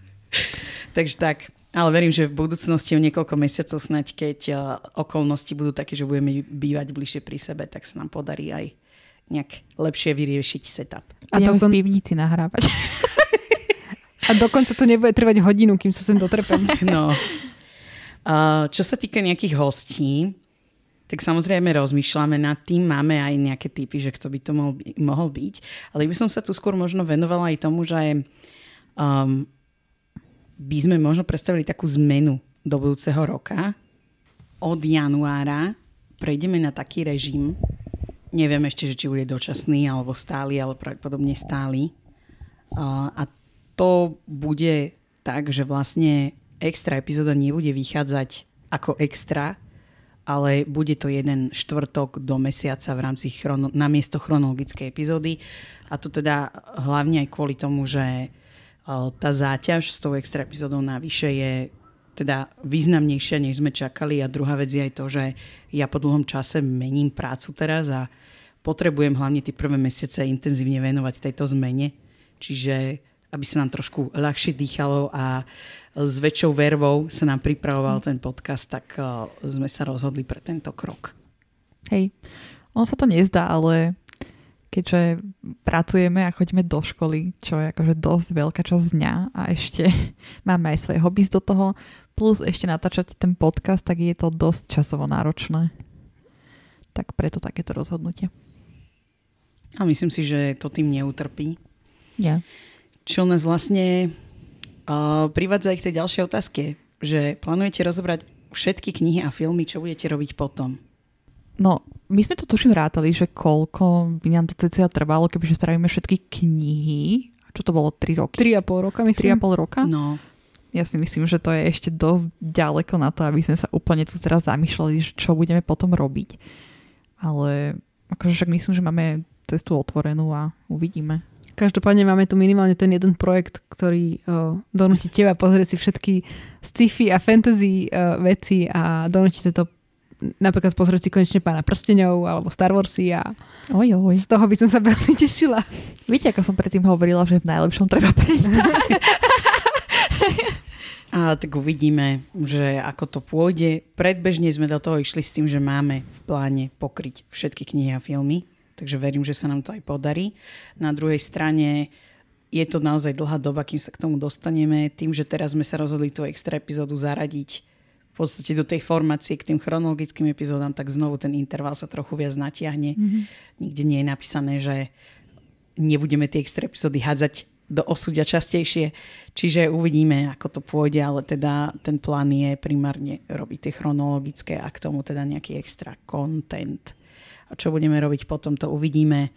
Takže tak. Ale verím, že v budúcnosti o niekoľko mesiacov snať, keď uh, okolnosti budú také, že budeme bývať bližšie pri sebe, tak sa nám podarí aj nejak lepšie vyriešiť setup. A, A dokon- v pivnici nahrávať. [laughs] a dokonca to nebude trvať hodinu, kým sa sem dotrepem. [laughs] No. Čo sa týka nejakých hostí, tak samozrejme rozmýšľame nad tým, máme aj nejaké typy, že kto by to mohol, mohol byť. Ale by som sa tu skôr možno venovala aj tomu, že um, by sme možno predstavili takú zmenu do budúceho roka. Od januára prejdeme na taký režim, neviem ešte, že či bude dočasný alebo stály, ale pravdepodobne stály. A to bude tak, že vlastne extra epizóda nebude vychádzať ako extra, ale bude to jeden štvrtok do mesiaca v rámci chrono, na miesto chronologickej epizódy. A to teda hlavne aj kvôli tomu, že tá záťaž s tou extra epizódou navyše je teda významnejšia, než sme čakali. A druhá vec je aj to, že ja po dlhom čase mením prácu teraz a potrebujem hlavne tie prvé mesiace intenzívne venovať tejto zmene. Čiže aby sa nám trošku ľahšie dýchalo a s väčšou vervou sa nám pripravoval ten podcast, tak uh, sme sa rozhodli pre tento krok. Hej, ono sa to nezdá, ale keďže pracujeme a chodíme do školy, čo je akože dosť veľká časť dňa a ešte [laughs] máme aj svoje hobby do toho, plus ešte natáčať ten podcast, tak je to dosť časovo náročné. Tak preto takéto rozhodnutie. A myslím si, že to tým neutrpí. Ja. Čo nás vlastne uh, privádza aj k tej ďalšej otázke, že plánujete rozobrať všetky knihy a filmy, čo budete robiť potom. No, my sme to tuším rátali, že koľko by nám to cca trvalo, kebyže spravíme všetky knihy. Čo to bolo? 3 roky? 3,5 roka, myslím. 3,5 roka? No, Ja si myslím, že to je ešte dosť ďaleko na to, aby sme sa úplne tu teraz zamýšľali, že čo budeme potom robiť. Ale akože však myslím, že máme cestu otvorenú a uvidíme. Každopádne máme tu minimálne ten jeden projekt, ktorý o, donúti teba pozrieť si všetky sci-fi a fantasy o, veci a donúti to napríklad pozrieť si konečne Pána prstenov alebo Star Warsy a Oj, oj. z toho by som sa [laughs] veľmi tešila. Viete, ako som predtým hovorila, že v najlepšom treba prestať. [laughs] A tak uvidíme, že ako to pôjde. Predbežne sme do toho išli s tým, že máme v pláne pokryť všetky knihy a filmy, takže verím, že sa nám to aj podarí. Na druhej strane je to naozaj dlhá doba, kým sa k tomu dostaneme. Tým, že teraz sme sa rozhodli tú extra epizódu zaradiť podstate do tej formácie k tým chronologickým epizódam, tak znovu ten interval sa trochu viac natiahne. Mm-hmm. Nikde nie je napísané, že nebudeme tie extra epizódy hádzať do osudia častejšie. Čiže uvidíme, ako to pôjde, ale teda ten plán je primárne robiť tie chronologické a k tomu teda nejaký extra content. A čo budeme robiť potom, to uvidíme.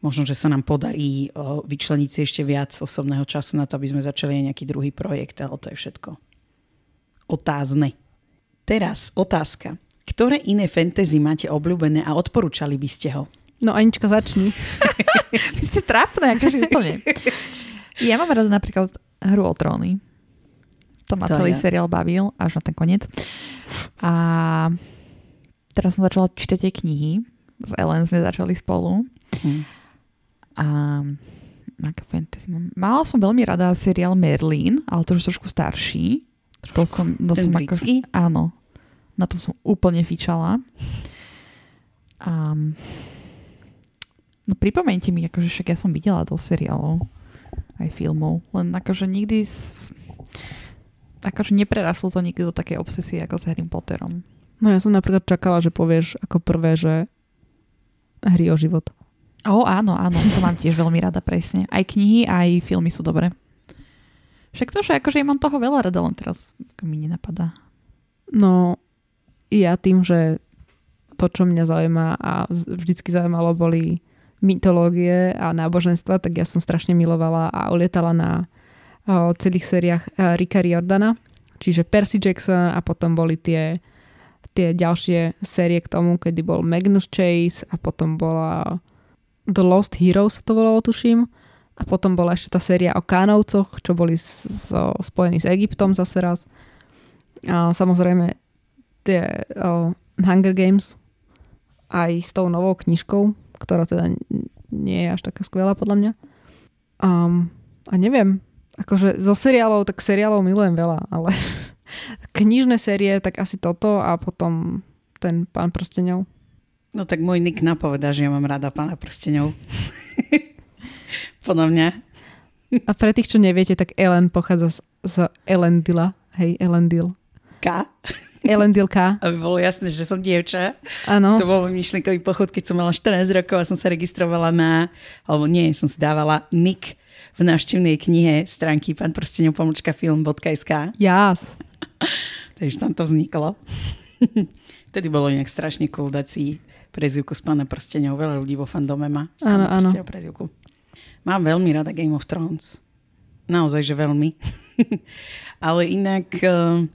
Možno, že sa nám podarí vyčleniť si ešte viac osobného času na to, aby sme začali aj nejaký druhý projekt, ale to je všetko otázne. Teraz otázka. Ktoré iné fantasy máte obľúbené a odporúčali by ste ho? No Anička, začni. [laughs] Vy ste trápne, akože úplne. Ja mám rada napríklad Hru o tróny. To ma To celý ja. seriál bavil, až na ten koniec. A teraz som začala čítať tie knihy. S Ellen sme začali spolu. Hm. A aké fantasy mám? Mala som veľmi rada seriál Merlin, ale to už trošku starší. To som, to Ten som britský? Ako, áno. Na tom som úplne fičala. A, no pripomeňte mi, akože však ja som videla do seriálov aj filmov, len akože nikdy akože neprerastlo to nikdy do takej obsesie ako s Harry Potterom. No ja som napríklad čakala, že povieš ako prvé, že hry o život. O, áno, áno, to mám tiež veľmi rada, presne. Aj knihy, aj filmy sú dobré. Však to, že akože ja mám toho veľa rada, len teraz mi nenapadá. No ja tým, že to, čo mňa zaujíma a vždycky zaujímalo, boli mytológie a náboženstva, tak ja som strašne milovala a ulietala na o, celých sériách e, Ricka Riordana Čiže Percy Jackson a potom boli tie, tie ďalšie série k tomu, kedy bol Magnus Chase a potom bola The Lost Heroes to volalo, tuším. A potom bola ešte tá séria o Kánovcoch, čo boli so, spojení s Egyptom zase raz. A samozrejme tie o, Hunger Games aj s tou novou knižkou, ktorá teda nie je až taká skvelá podľa mňa. Um, a neviem, akože zo seriálov, tak seriálov milujem veľa, ale [laughs] knižné série, tak asi toto a potom ten pán prsteňov. No tak môj nick napovedá, že ja mám rada pána prsteňov. [laughs] Podľa mňa. A pre tých, čo neviete, tak Ellen pochádza z, z Elendila. Hej, Elendil. K? Elendil K. [laughs] Aby bolo jasné, že som dievča. Áno. To bol myšlienkový pochod, keď som mala 14 rokov a som sa registrovala na, alebo nie, som si dávala nick v návštevnej knihe stránky panprstenov.film.sk. Jas. [laughs] Takže tam to vzniklo. [laughs] Vtedy bolo inak strašne cool dať si prezivku z pána prstenov. Veľa ľudí vo fandome má z pána Áno, prezivku. Mám veľmi rada Game of Thrones. Naozaj, že veľmi. [laughs] Ale inak uh,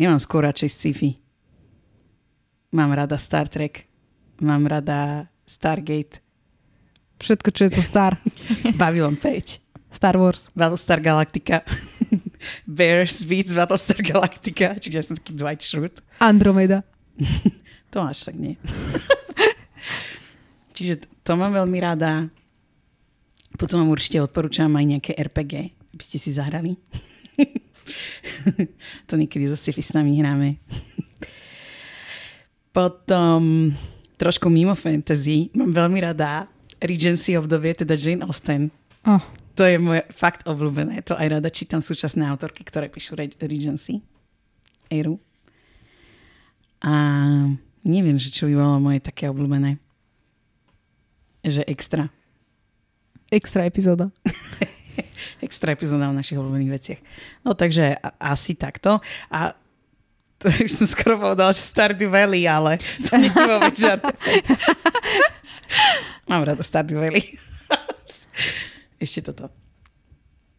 ja mám skôr radšej sci-fi. Mám rada Star Trek. Mám rada Stargate. Všetko, čo je to Star. [laughs] Babylon 5. Star Wars. Battlestar Galactica. [laughs] Bears beats Battlestar Galactica. Čiže ja som taký Dwight Schrute. Andromeda. To až tak nie. Čiže to mám veľmi rada. Potom vám určite odporúčam aj nejaké RPG, aby ste si zahrali. [laughs] to niekedy so sci s nami hráme. Potom trošku mimo fantasy. Mám veľmi rada Regency of the Vie, teda Jane Austen. Oh, To je moje fakt obľúbené. To aj rada čítam súčasné autorky, ktoré píšu Re- Regency. Eru. A neviem, že čo by bolo moje také obľúbené. Že extra. Extra epizóda. [laughs] Extra epizóda o našich obľúbených veciach. No takže a- asi takto. A to [laughs] už som skoro povedal, že Stardew Valley, ale to nie je vôbec žiadne. [laughs] Mám rada Stardew Valley. Ešte toto.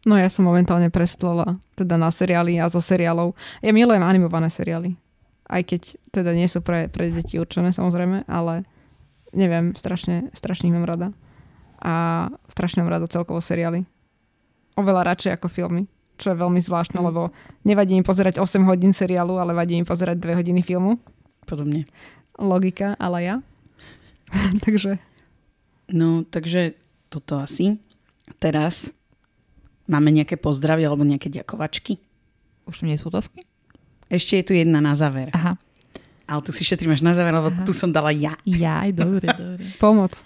No ja som momentálne preslala teda na seriály a zo seriálov. Ja milujem animované seriály. Aj keď teda nie sú pre, pre deti určené samozrejme, ale neviem, strašne, strašne ich mám rada. A strašne mám rada celkovo seriály. Oveľa radšej ako filmy. Čo je veľmi zvláštne, Mm. lebo nevadí im pozerať 8 hodín seriálu, ale vadí im pozerať 2 hodiny filmu. Podobne. Logika, ale ja. [laughs] Takže No, takže toto asi. Teraz máme nejaké pozdravy alebo nejaké ďakovačky. Už nie sú otázky? Ešte je tu jedna na záver. Aha. Ale tu si šetrím až na záver, lebo Aha. tu som dala ja. Jaj, dobre, [laughs] dobre. pomoc.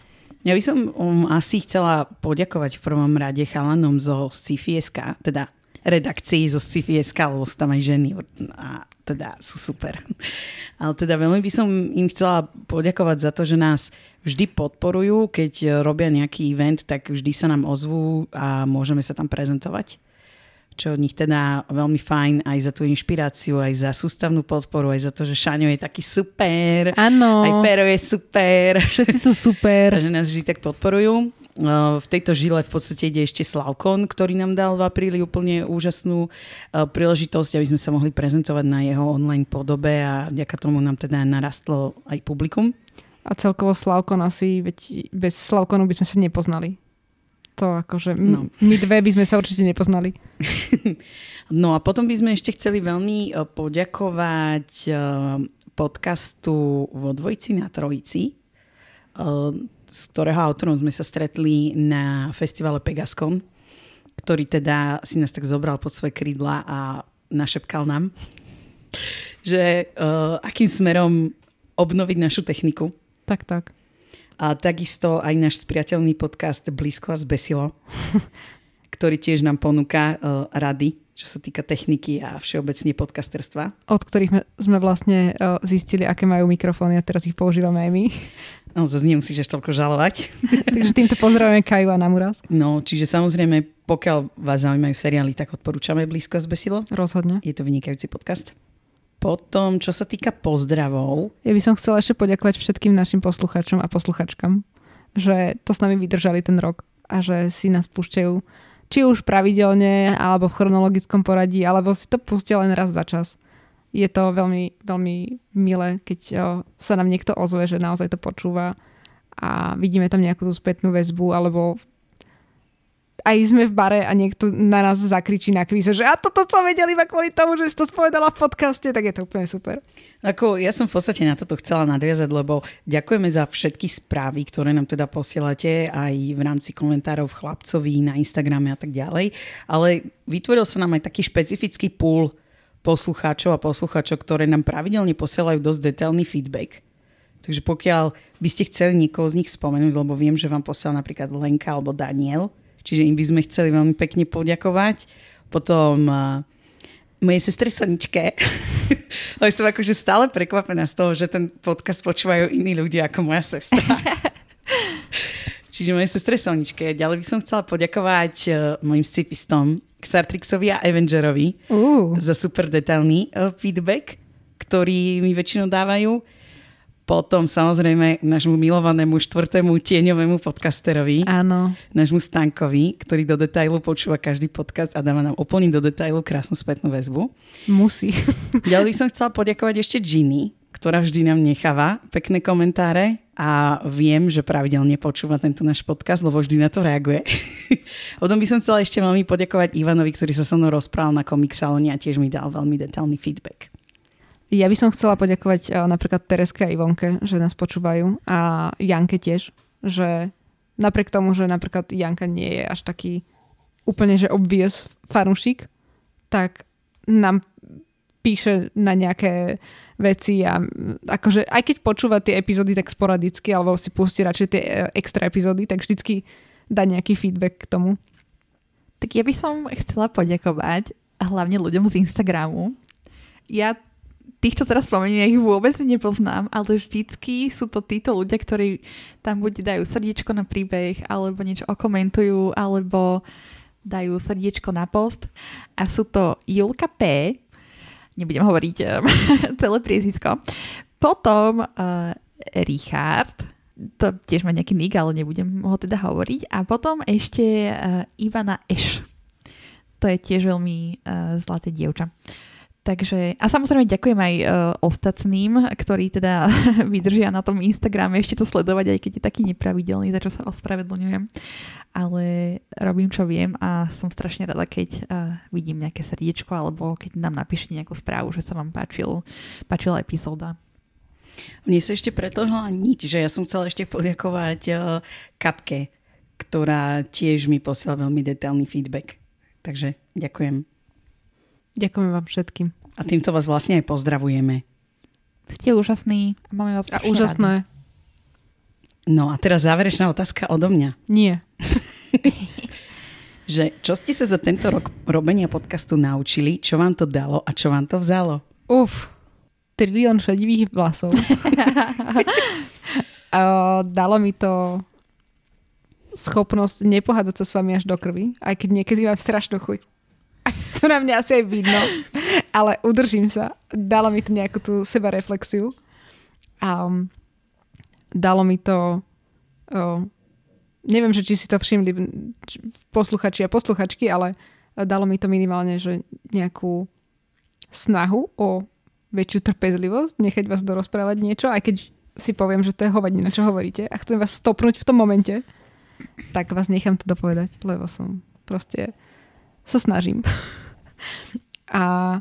Ja by som um, asi chcela poďakovať v prvom rade chalanom zo Sci-Fi.sk, teda redakcii zo Sci-Fi.sk, lebo sú tam aj ženy a teda sú super. Ale teda veľmi by som im chcela poďakovať za to, že nás vždy podporujú, keď robia nejaký event, tak vždy sa nám ozvú a môžeme sa tam prezentovať čo od nich teda veľmi fajn aj za tú inšpiráciu, aj za sústavnú podporu, aj za to, že Šaňo je taký super, Áno, aj Pero je super. všetci sú super. [laughs] Takže nás vždy tak podporujú. V tejto žile v podstate ide ešte Slavkon, ktorý nám dal v apríli úplne úžasnú príležitosť, aby sme sa mohli prezentovať na jeho online podobe a vďaka tomu nám teda narastlo aj publikum. A celkovo Slavkon asi, veď bez Slavkonu by sme sa nepoznali. To akože, No. my dve by sme sa určite nepoznali. [laughs] No a potom by sme ešte chceli veľmi uh, poďakovať uh, podcastu vo Dvojici na Trojici, uh, s ktorého autorom sme sa stretli na festivale Pegascon, ktorý teda si nás tak zobral pod svoje krídla a našepkal nám, [laughs] že akým smerom obnoviť našu techniku. Tak, tak. A takisto aj náš spriateľný podcast Blízko a zbesilo, [laughs] ktorý tiež nám ponúka uh, rady, čo sa týka techniky a všeobecne podcasterstva. Od ktorých sme, vlastne uh, zistili, aké majú mikrofóny a teraz ich používame aj my. [laughs] No, zase nemusíš až toľko žalovať. [laughs] Takže týmto pozdravujeme Kaju a Namuraz. No, čiže samozrejme, pokiaľ vás zaujímajú seriály, tak odporúčame Blízko a zbesilo. Rozhodne. Je to vynikajúci podcast. Potom, čo sa týka pozdravov, Ja by som chcela ešte poďakovať všetkým našim posluchačom a posluchačkám, že to s nami vydržali ten rok a že si nás púšťajú či už pravidelne, alebo v chronologickom poradí, alebo si to pustia len raz za čas. Je to veľmi, veľmi milé, keď sa nám niekto ozve, že naozaj to počúva a vidíme tam nejakú tú spätnú väzbu, alebo aj sme v bare a niekto na nás zakričí na kvíze, že a toto som vedel iba kvôli tomu, že si to spovedala v podcaste, tak je to úplne super. Ako ja som v podstate na toto chcela nadviazať, lebo ďakujeme za všetky správy, ktoré nám teda posielate aj v rámci komentárov chlapcovi na Instagrame a tak ďalej, ale vytvoril sa nám aj taký špecifický pool poslucháčov a poslucháčov, ktoré nám pravidelne posielajú dosť detailný feedback. Takže pokiaľ by ste chceli niekoho z nich spomenúť, lebo viem, že vám posiela napríklad Lenka alebo Daniel, Čiže im by sme chceli veľmi pekne poďakovať. Potom mojej sestre Soničke. [laughs] Ale som akože stále prekvapená z toho, že ten podcast počúvajú iní ľudia ako moja sestra. [laughs] Čiže mojej sestre Soničke. Ďalej by som chcela poďakovať uh, mojim scipistom Xartrixovi a Avengerovi uh. za super detailný uh, feedback, ktorý mi väčšinou dávajú. Potom samozrejme nášmu milovanému štvrtému tieňovému podcasterovi. Áno. Nášmu Stankovi, ktorý do detailu počúva každý podcast a dáva nám úplne do detailu krásnu spätnú väzbu. Musí. [laughs] Ďalej by som chcela poďakovať ešte Ginny, ktorá vždy nám necháva pekné komentáre a viem, že pravidelne počúva tento náš podcast, lebo vždy na to reaguje. [laughs] Potom by som chcela ešte veľmi poďakovať Ivanovi, ktorý sa so mnou rozprával na Salone a tiež mi dal veľmi detailný feedback. Ja by som chcela poďakovať uh, napríklad Tereske a Ivonke, že nás počúvajú a Janke tiež, že napriek tomu, že napríklad Janka nie je až taký úplne, že obvious fanúšik, tak nám píše na nejaké veci a akože aj keď počúva tie epizódy tak sporadicky alebo si pustí radšej tie e, extra epizódy, tak vždycky dá nejaký feedback k tomu. Tak ja by som chcela poďakovať hlavne ľuďom z Instagramu. Ja tých, čo teraz spomeniem, ja ich vôbec nepoznám, ale vždycky sú to títo ľudia, ktorí tam buď dajú srdiečko na príbeh, alebo niečo okomentujú, alebo dajú srdiečko na post. A sú to Julka P., nebudem hovoriť [laughs] celé priezvisko. Potom uh, Richard, to tiež má nejaký nick, ale nebudem ho teda hovoriť. A potom ešte uh, Ivana Eš. To je tiež veľmi uh, zlaté dievča. Uh, Takže, a samozrejme ďakujem aj uh, ostatným, ktorí teda [laughs] vydržia na tom Instagrame ešte to sledovať, aj keď je taký nepravidelný, za čo sa ospravedlňujem. Ale robím, čo viem a som strašne rada, keď uh, vidím nejaké srdiečko alebo keď nám napíšete nejakú správu, že sa vám páčil, páčila epizóda. Mne sa ešte pretlhla nič, že ja som chcela ešte poďakovať uh, Katke, ktorá tiež mi posiela veľmi detailný feedback. Takže ďakujem. Ďakujeme vám všetkým. A týmto vás vlastne aj pozdravujeme. Ste úžasní a máme vás A úžasné. Rady. No a teraz záverečná otázka odo mňa. Nie. [laughs] že čo ste sa za tento rok robenia podcastu naučili, čo vám to dalo a čo vám to vzalo? Uf, trilión šedivých vlasov. [laughs] dalo mi to schopnosť nepohádať sa s vami až do krvi, aj keď niekedy mám strašnú chuť. [laughs] to na mňa asi aj vidno. Ale udržím sa. Dalo mi to nejakú tú sebareflexiu. A um, dalo mi to... Uh, neviem, že či si to všimli posluchači a posluchačky, ale dalo mi to minimálne, že nejakú snahu o väčšiu trpezlivosť, nechať vás dorozprávať niečo, aj keď si poviem, že to je hovadina, čo hovoríte a chcem vás stopnúť v tom momente, tak vás nechám to dopovedať, lebo som proste sa snažím. [laughs] A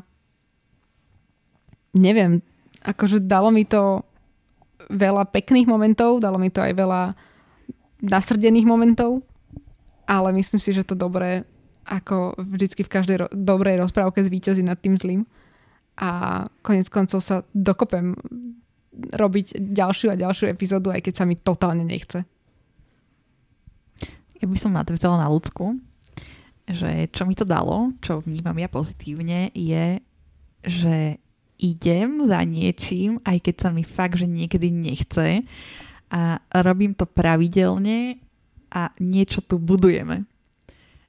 neviem, akože dalo mi to veľa pekných momentov, dalo mi to aj veľa nasrdených momentov, ale myslím si, že to dobré, ako vždycky v každej ro- dobrej rozprávke zvýťazí nad tým zlým. A konec koncov sa dokopem robiť ďalšiu a ďalšiu epizódu, aj keď sa mi totálne nechce. Ja by som nadvezala na ľudskú že čo mi to dalo, čo vnímam ja pozitívne, je, že idem za niečím, aj keď sa mi fakt, že niekedy nechce a robím to pravidelne a niečo tu budujeme.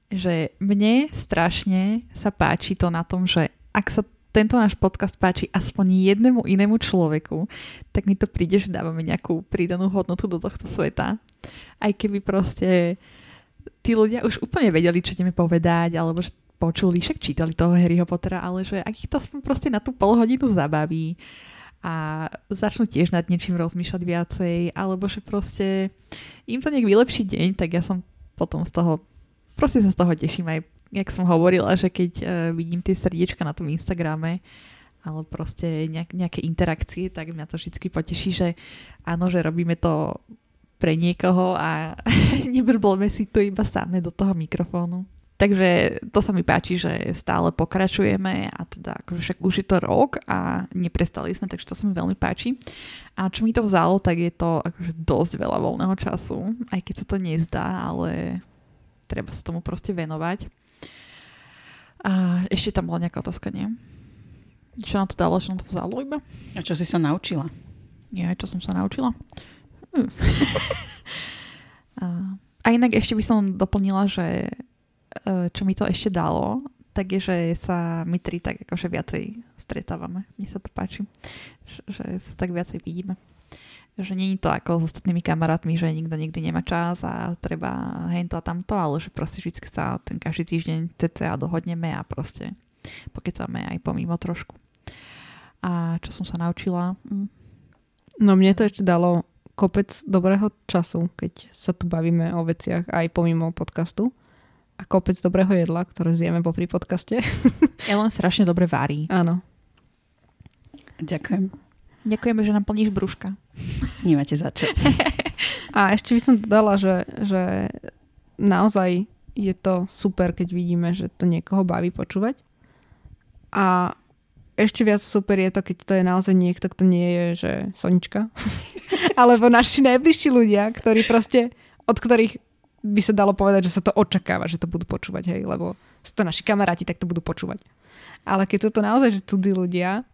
Že mne strašne sa páči to na tom, že ak sa tento náš podcast páči aspoň jednému inému človeku, tak mi to príde, že dávame nejakú pridanú hodnotu do tohto sveta. Aj keby proste tí ľudia už úplne vedeli, čo ideme povedať, alebo že počuli, však čítali toho Harryho Pottera, ale že ak ich to aspoň proste na tú polhodinu zabaví a začnú tiež nad niečím rozmýšľať viacej, alebo že proste im to nech vylepší deň, tak ja som potom z toho, proste sa z toho teším aj, jak som hovorila, že keď uh, vidím tie srdiečka na tom Instagrame, ale proste nejak, nejaké interakcie, tak mňa to vždy poteší, že áno, že robíme to pre niekoho a [laughs] nebrblme si tu iba same do toho mikrofónu. Takže to sa mi páči, že stále pokračujeme a teda akože však už je to rok a neprestali sme, takže to sa mi veľmi páči. A čo mi to vzalo, tak je to akože dosť veľa voľného času, aj keď sa to nezdá, ale treba sa tomu proste venovať. A ešte tam bola nejaká otázka, nie? Čo nám to dalo, čo nám to vzalo iba? A čo si sa naučila? Nie, čo som sa naučila? Hm. [laughs] a, inak ešte by som doplnila, že E, čo mi to ešte dalo, tak je, že sa my tri tak akože viacej stretávame. Mne sa to páči, že sa tak viacej vidíme. Že je to ako s ostatnými kamarátmi, že nikto nikdy nemá čas a treba hento a tamto, ale že proste vždy sa ten každý týždeň cca dohodneme a proste pokecáme aj pomimo trošku. A čo som sa naučila? Hm. No mne to ešte dalo kopec dobrého času, keď sa tu bavíme o veciach aj pomimo podcastu a kopec dobrého jedla, ktoré zjeme po pri podcaste. [laughs] Ellen strašne dobre varí. Áno. Ďakujem. Ďakujeme, že nám plníš brúška. [laughs] Nemáte za čo. [laughs] A ešte by som dodala, že, že naozaj je to super, keď vidíme, že to niekoho baví počúvať. A ešte viac super je to, keď to je naozaj niekto, kto nie je, že Sonička. Alebo naši najbližší ľudia, ktorí proste, od ktorých by sa dalo povedať, že sa to očakáva, že to budú počúvať, hej, lebo sú to naši kamaráti, tak to budú počúvať. Ale keď sú to naozaj že cudzí ľudia,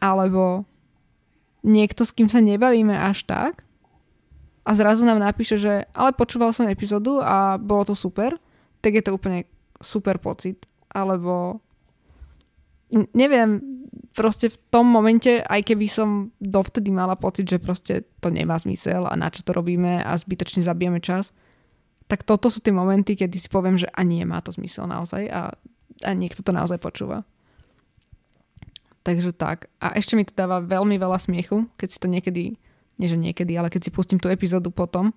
alebo niekto, s kým sa nebavíme až tak, a zrazu nám napíše, že ale počúval som epizódu a bolo to super, tak je to úplne super pocit. Alebo neviem, proste v tom momente, aj keby som dovtedy mala pocit, že proste to nemá zmysel a na čo to robíme a zbytočne zabijeme čas, tak toto sú tie momenty, kedy si poviem, že ani nemá to zmysel naozaj a, a niekto to naozaj počúva. Takže tak. A ešte mi to dáva veľmi veľa smiechu, keď si to niekedy, nie že niekedy, ale keď si pustím tú epizódu potom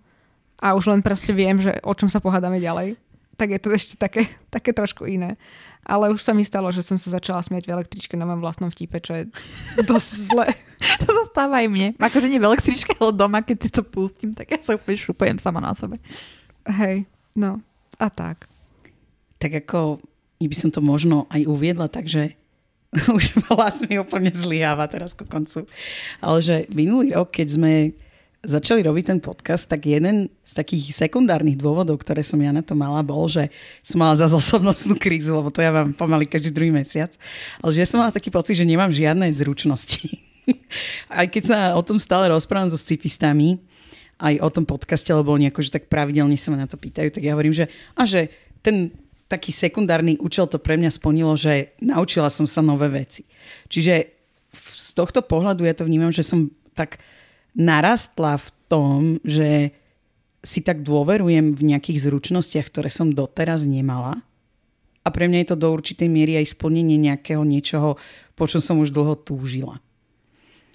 a už len proste viem, že o čom sa pohádame ďalej, tak je to ešte také, také trošku iné. Ale už sa mi stalo, že som sa začala smiať v električke na mojom vlastnom vtipe, čo je dosť zle. [laughs] to sa stáva aj mne. Akože nie v električke, ale doma, keď si to pustím, tak ja sa úplne šupujem sama na sebe. Hej, no a tak. Tak ako by som to možno aj uviedla, takže [laughs] už [laughs] hlas mi úplne zlyháva teraz ku koncu. Ale že minulý rok, keď sme začali robiť ten podcast, tak jeden z takých sekundárnych dôvodov, ktoré som ja na to mala, bol, že som mala za osobnostnú krízu, lebo to ja mám pomaly každý druhý mesiac. Ale že ja som mala taký pocit, že nemám žiadne zručnosti. [laughs] Aj keď sa o tom stále rozprávam so scifistami, aj o tom podcaste, lebo oni akože tak pravidelne sa ma na to pýtajú, tak ja hovorím, že, a že ten taký sekundárny účel to pre mňa splnilo, že naučila som sa nové veci. Čiže z tohto pohľadu ja to vnímam, že som tak narastla v tom, že si tak dôverujem v nejakých zručnostiach, ktoré som doteraz nemala. A pre mňa je to do určitej miery aj splnenie nejakého niečoho, po čom som už dlho túžila.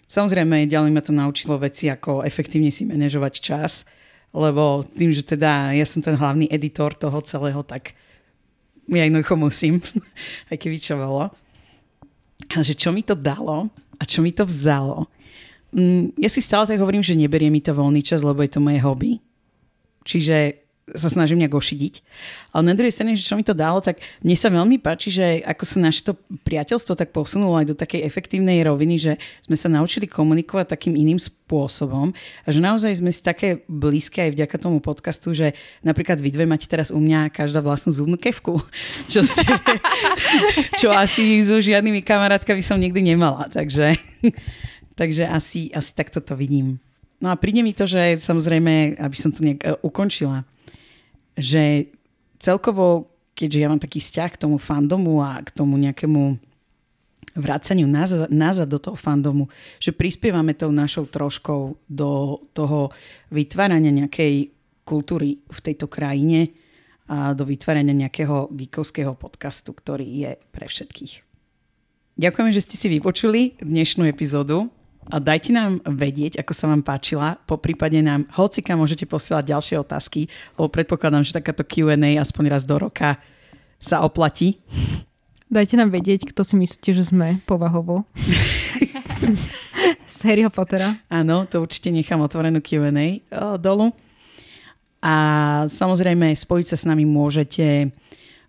Samozrejme, ďalej ma to naučilo veci, ako efektívne si manažovať čas, lebo tým, že teda ja som ten hlavný editor toho celého, tak ja jednoducho musím, [laughs] aj keby čo bolo. Ale že čo mi to dalo a čo mi to vzalo, ja si stále tak hovorím, že neberie mi to voľný čas, lebo je to moje hobby. Čiže sa snažím nejak ošidiť. Ale na druhej strane, že čo mi to dalo, tak mne sa veľmi páči, že ako sa naše to priateľstvo tak posunulo aj do takej efektívnej roviny, že sme sa naučili komunikovať takým iným spôsobom a že naozaj sme si také blízke aj vďaka tomu podcastu, že napríklad vy dve máte teraz u mňa každá vlastnú zubnú kevku, [laughs] čo, ste, čo asi so žiadnymi kamarátkami som nikdy nemala. Takže, takže asi, asi takto to vidím. No a príde mi to, že samozrejme, aby som to nejak e, ukončila, že celkovo, keďže ja mám taký vzťah k tomu fandomu a k tomu nejakému vracaniu nazad, nazad do toho fandomu, že prispievame tou našou troškou do toho vytvárania nejakej kultúry v tejto krajine a do vytvárania nejakého geekovského podcastu, ktorý je pre všetkých. Ďakujeme, že ste si vypočuli dnešnú epizódu a dajte nám vedieť, ako sa vám páčila. Po prípade nám hocika môžete posielať ďalšie otázky, lebo predpokladám, že takáto Q&A aspoň raz do roka sa oplatí. Dajte nám vedieť, kto si myslíte, že sme povahovo. [laughs] Z Harryho Pottera. Áno, to určite nechám otvorenú Q&A dolu. A samozrejme, spojiť sa s nami môžete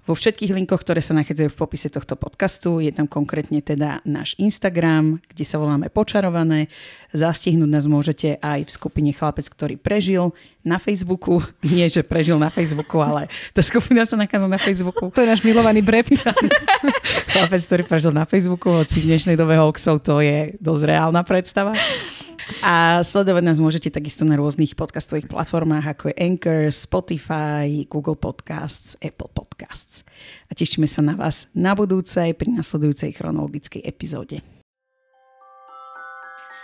vo všetkých linkoch, ktoré sa nachádzajú v popise tohto podcastu. Je tam konkrétne teda náš Instagram, kde sa voláme Počarované. Zastihnúť nás môžete aj v skupine Chlapec, ktorý prežil na Facebooku. [laughs] Nie, že prežil na Facebooku, ale tá skupina sa nachádza na Facebooku. To je náš milovaný brept. [laughs] Chlapec, ktorý prežil na Facebooku, hoci v dnešnej dobe hoaxov to je dosť reálna predstava. A sledovať nás môžete takisto na rôznych podcastových platformách, ako je Anchor, Spotify, Google Podcasts, Apple Podcasts. A tešíme sa na vás na budúcej pri nasledujúcej chronologickej epizóde.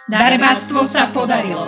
Darebáctvo sa podarilo.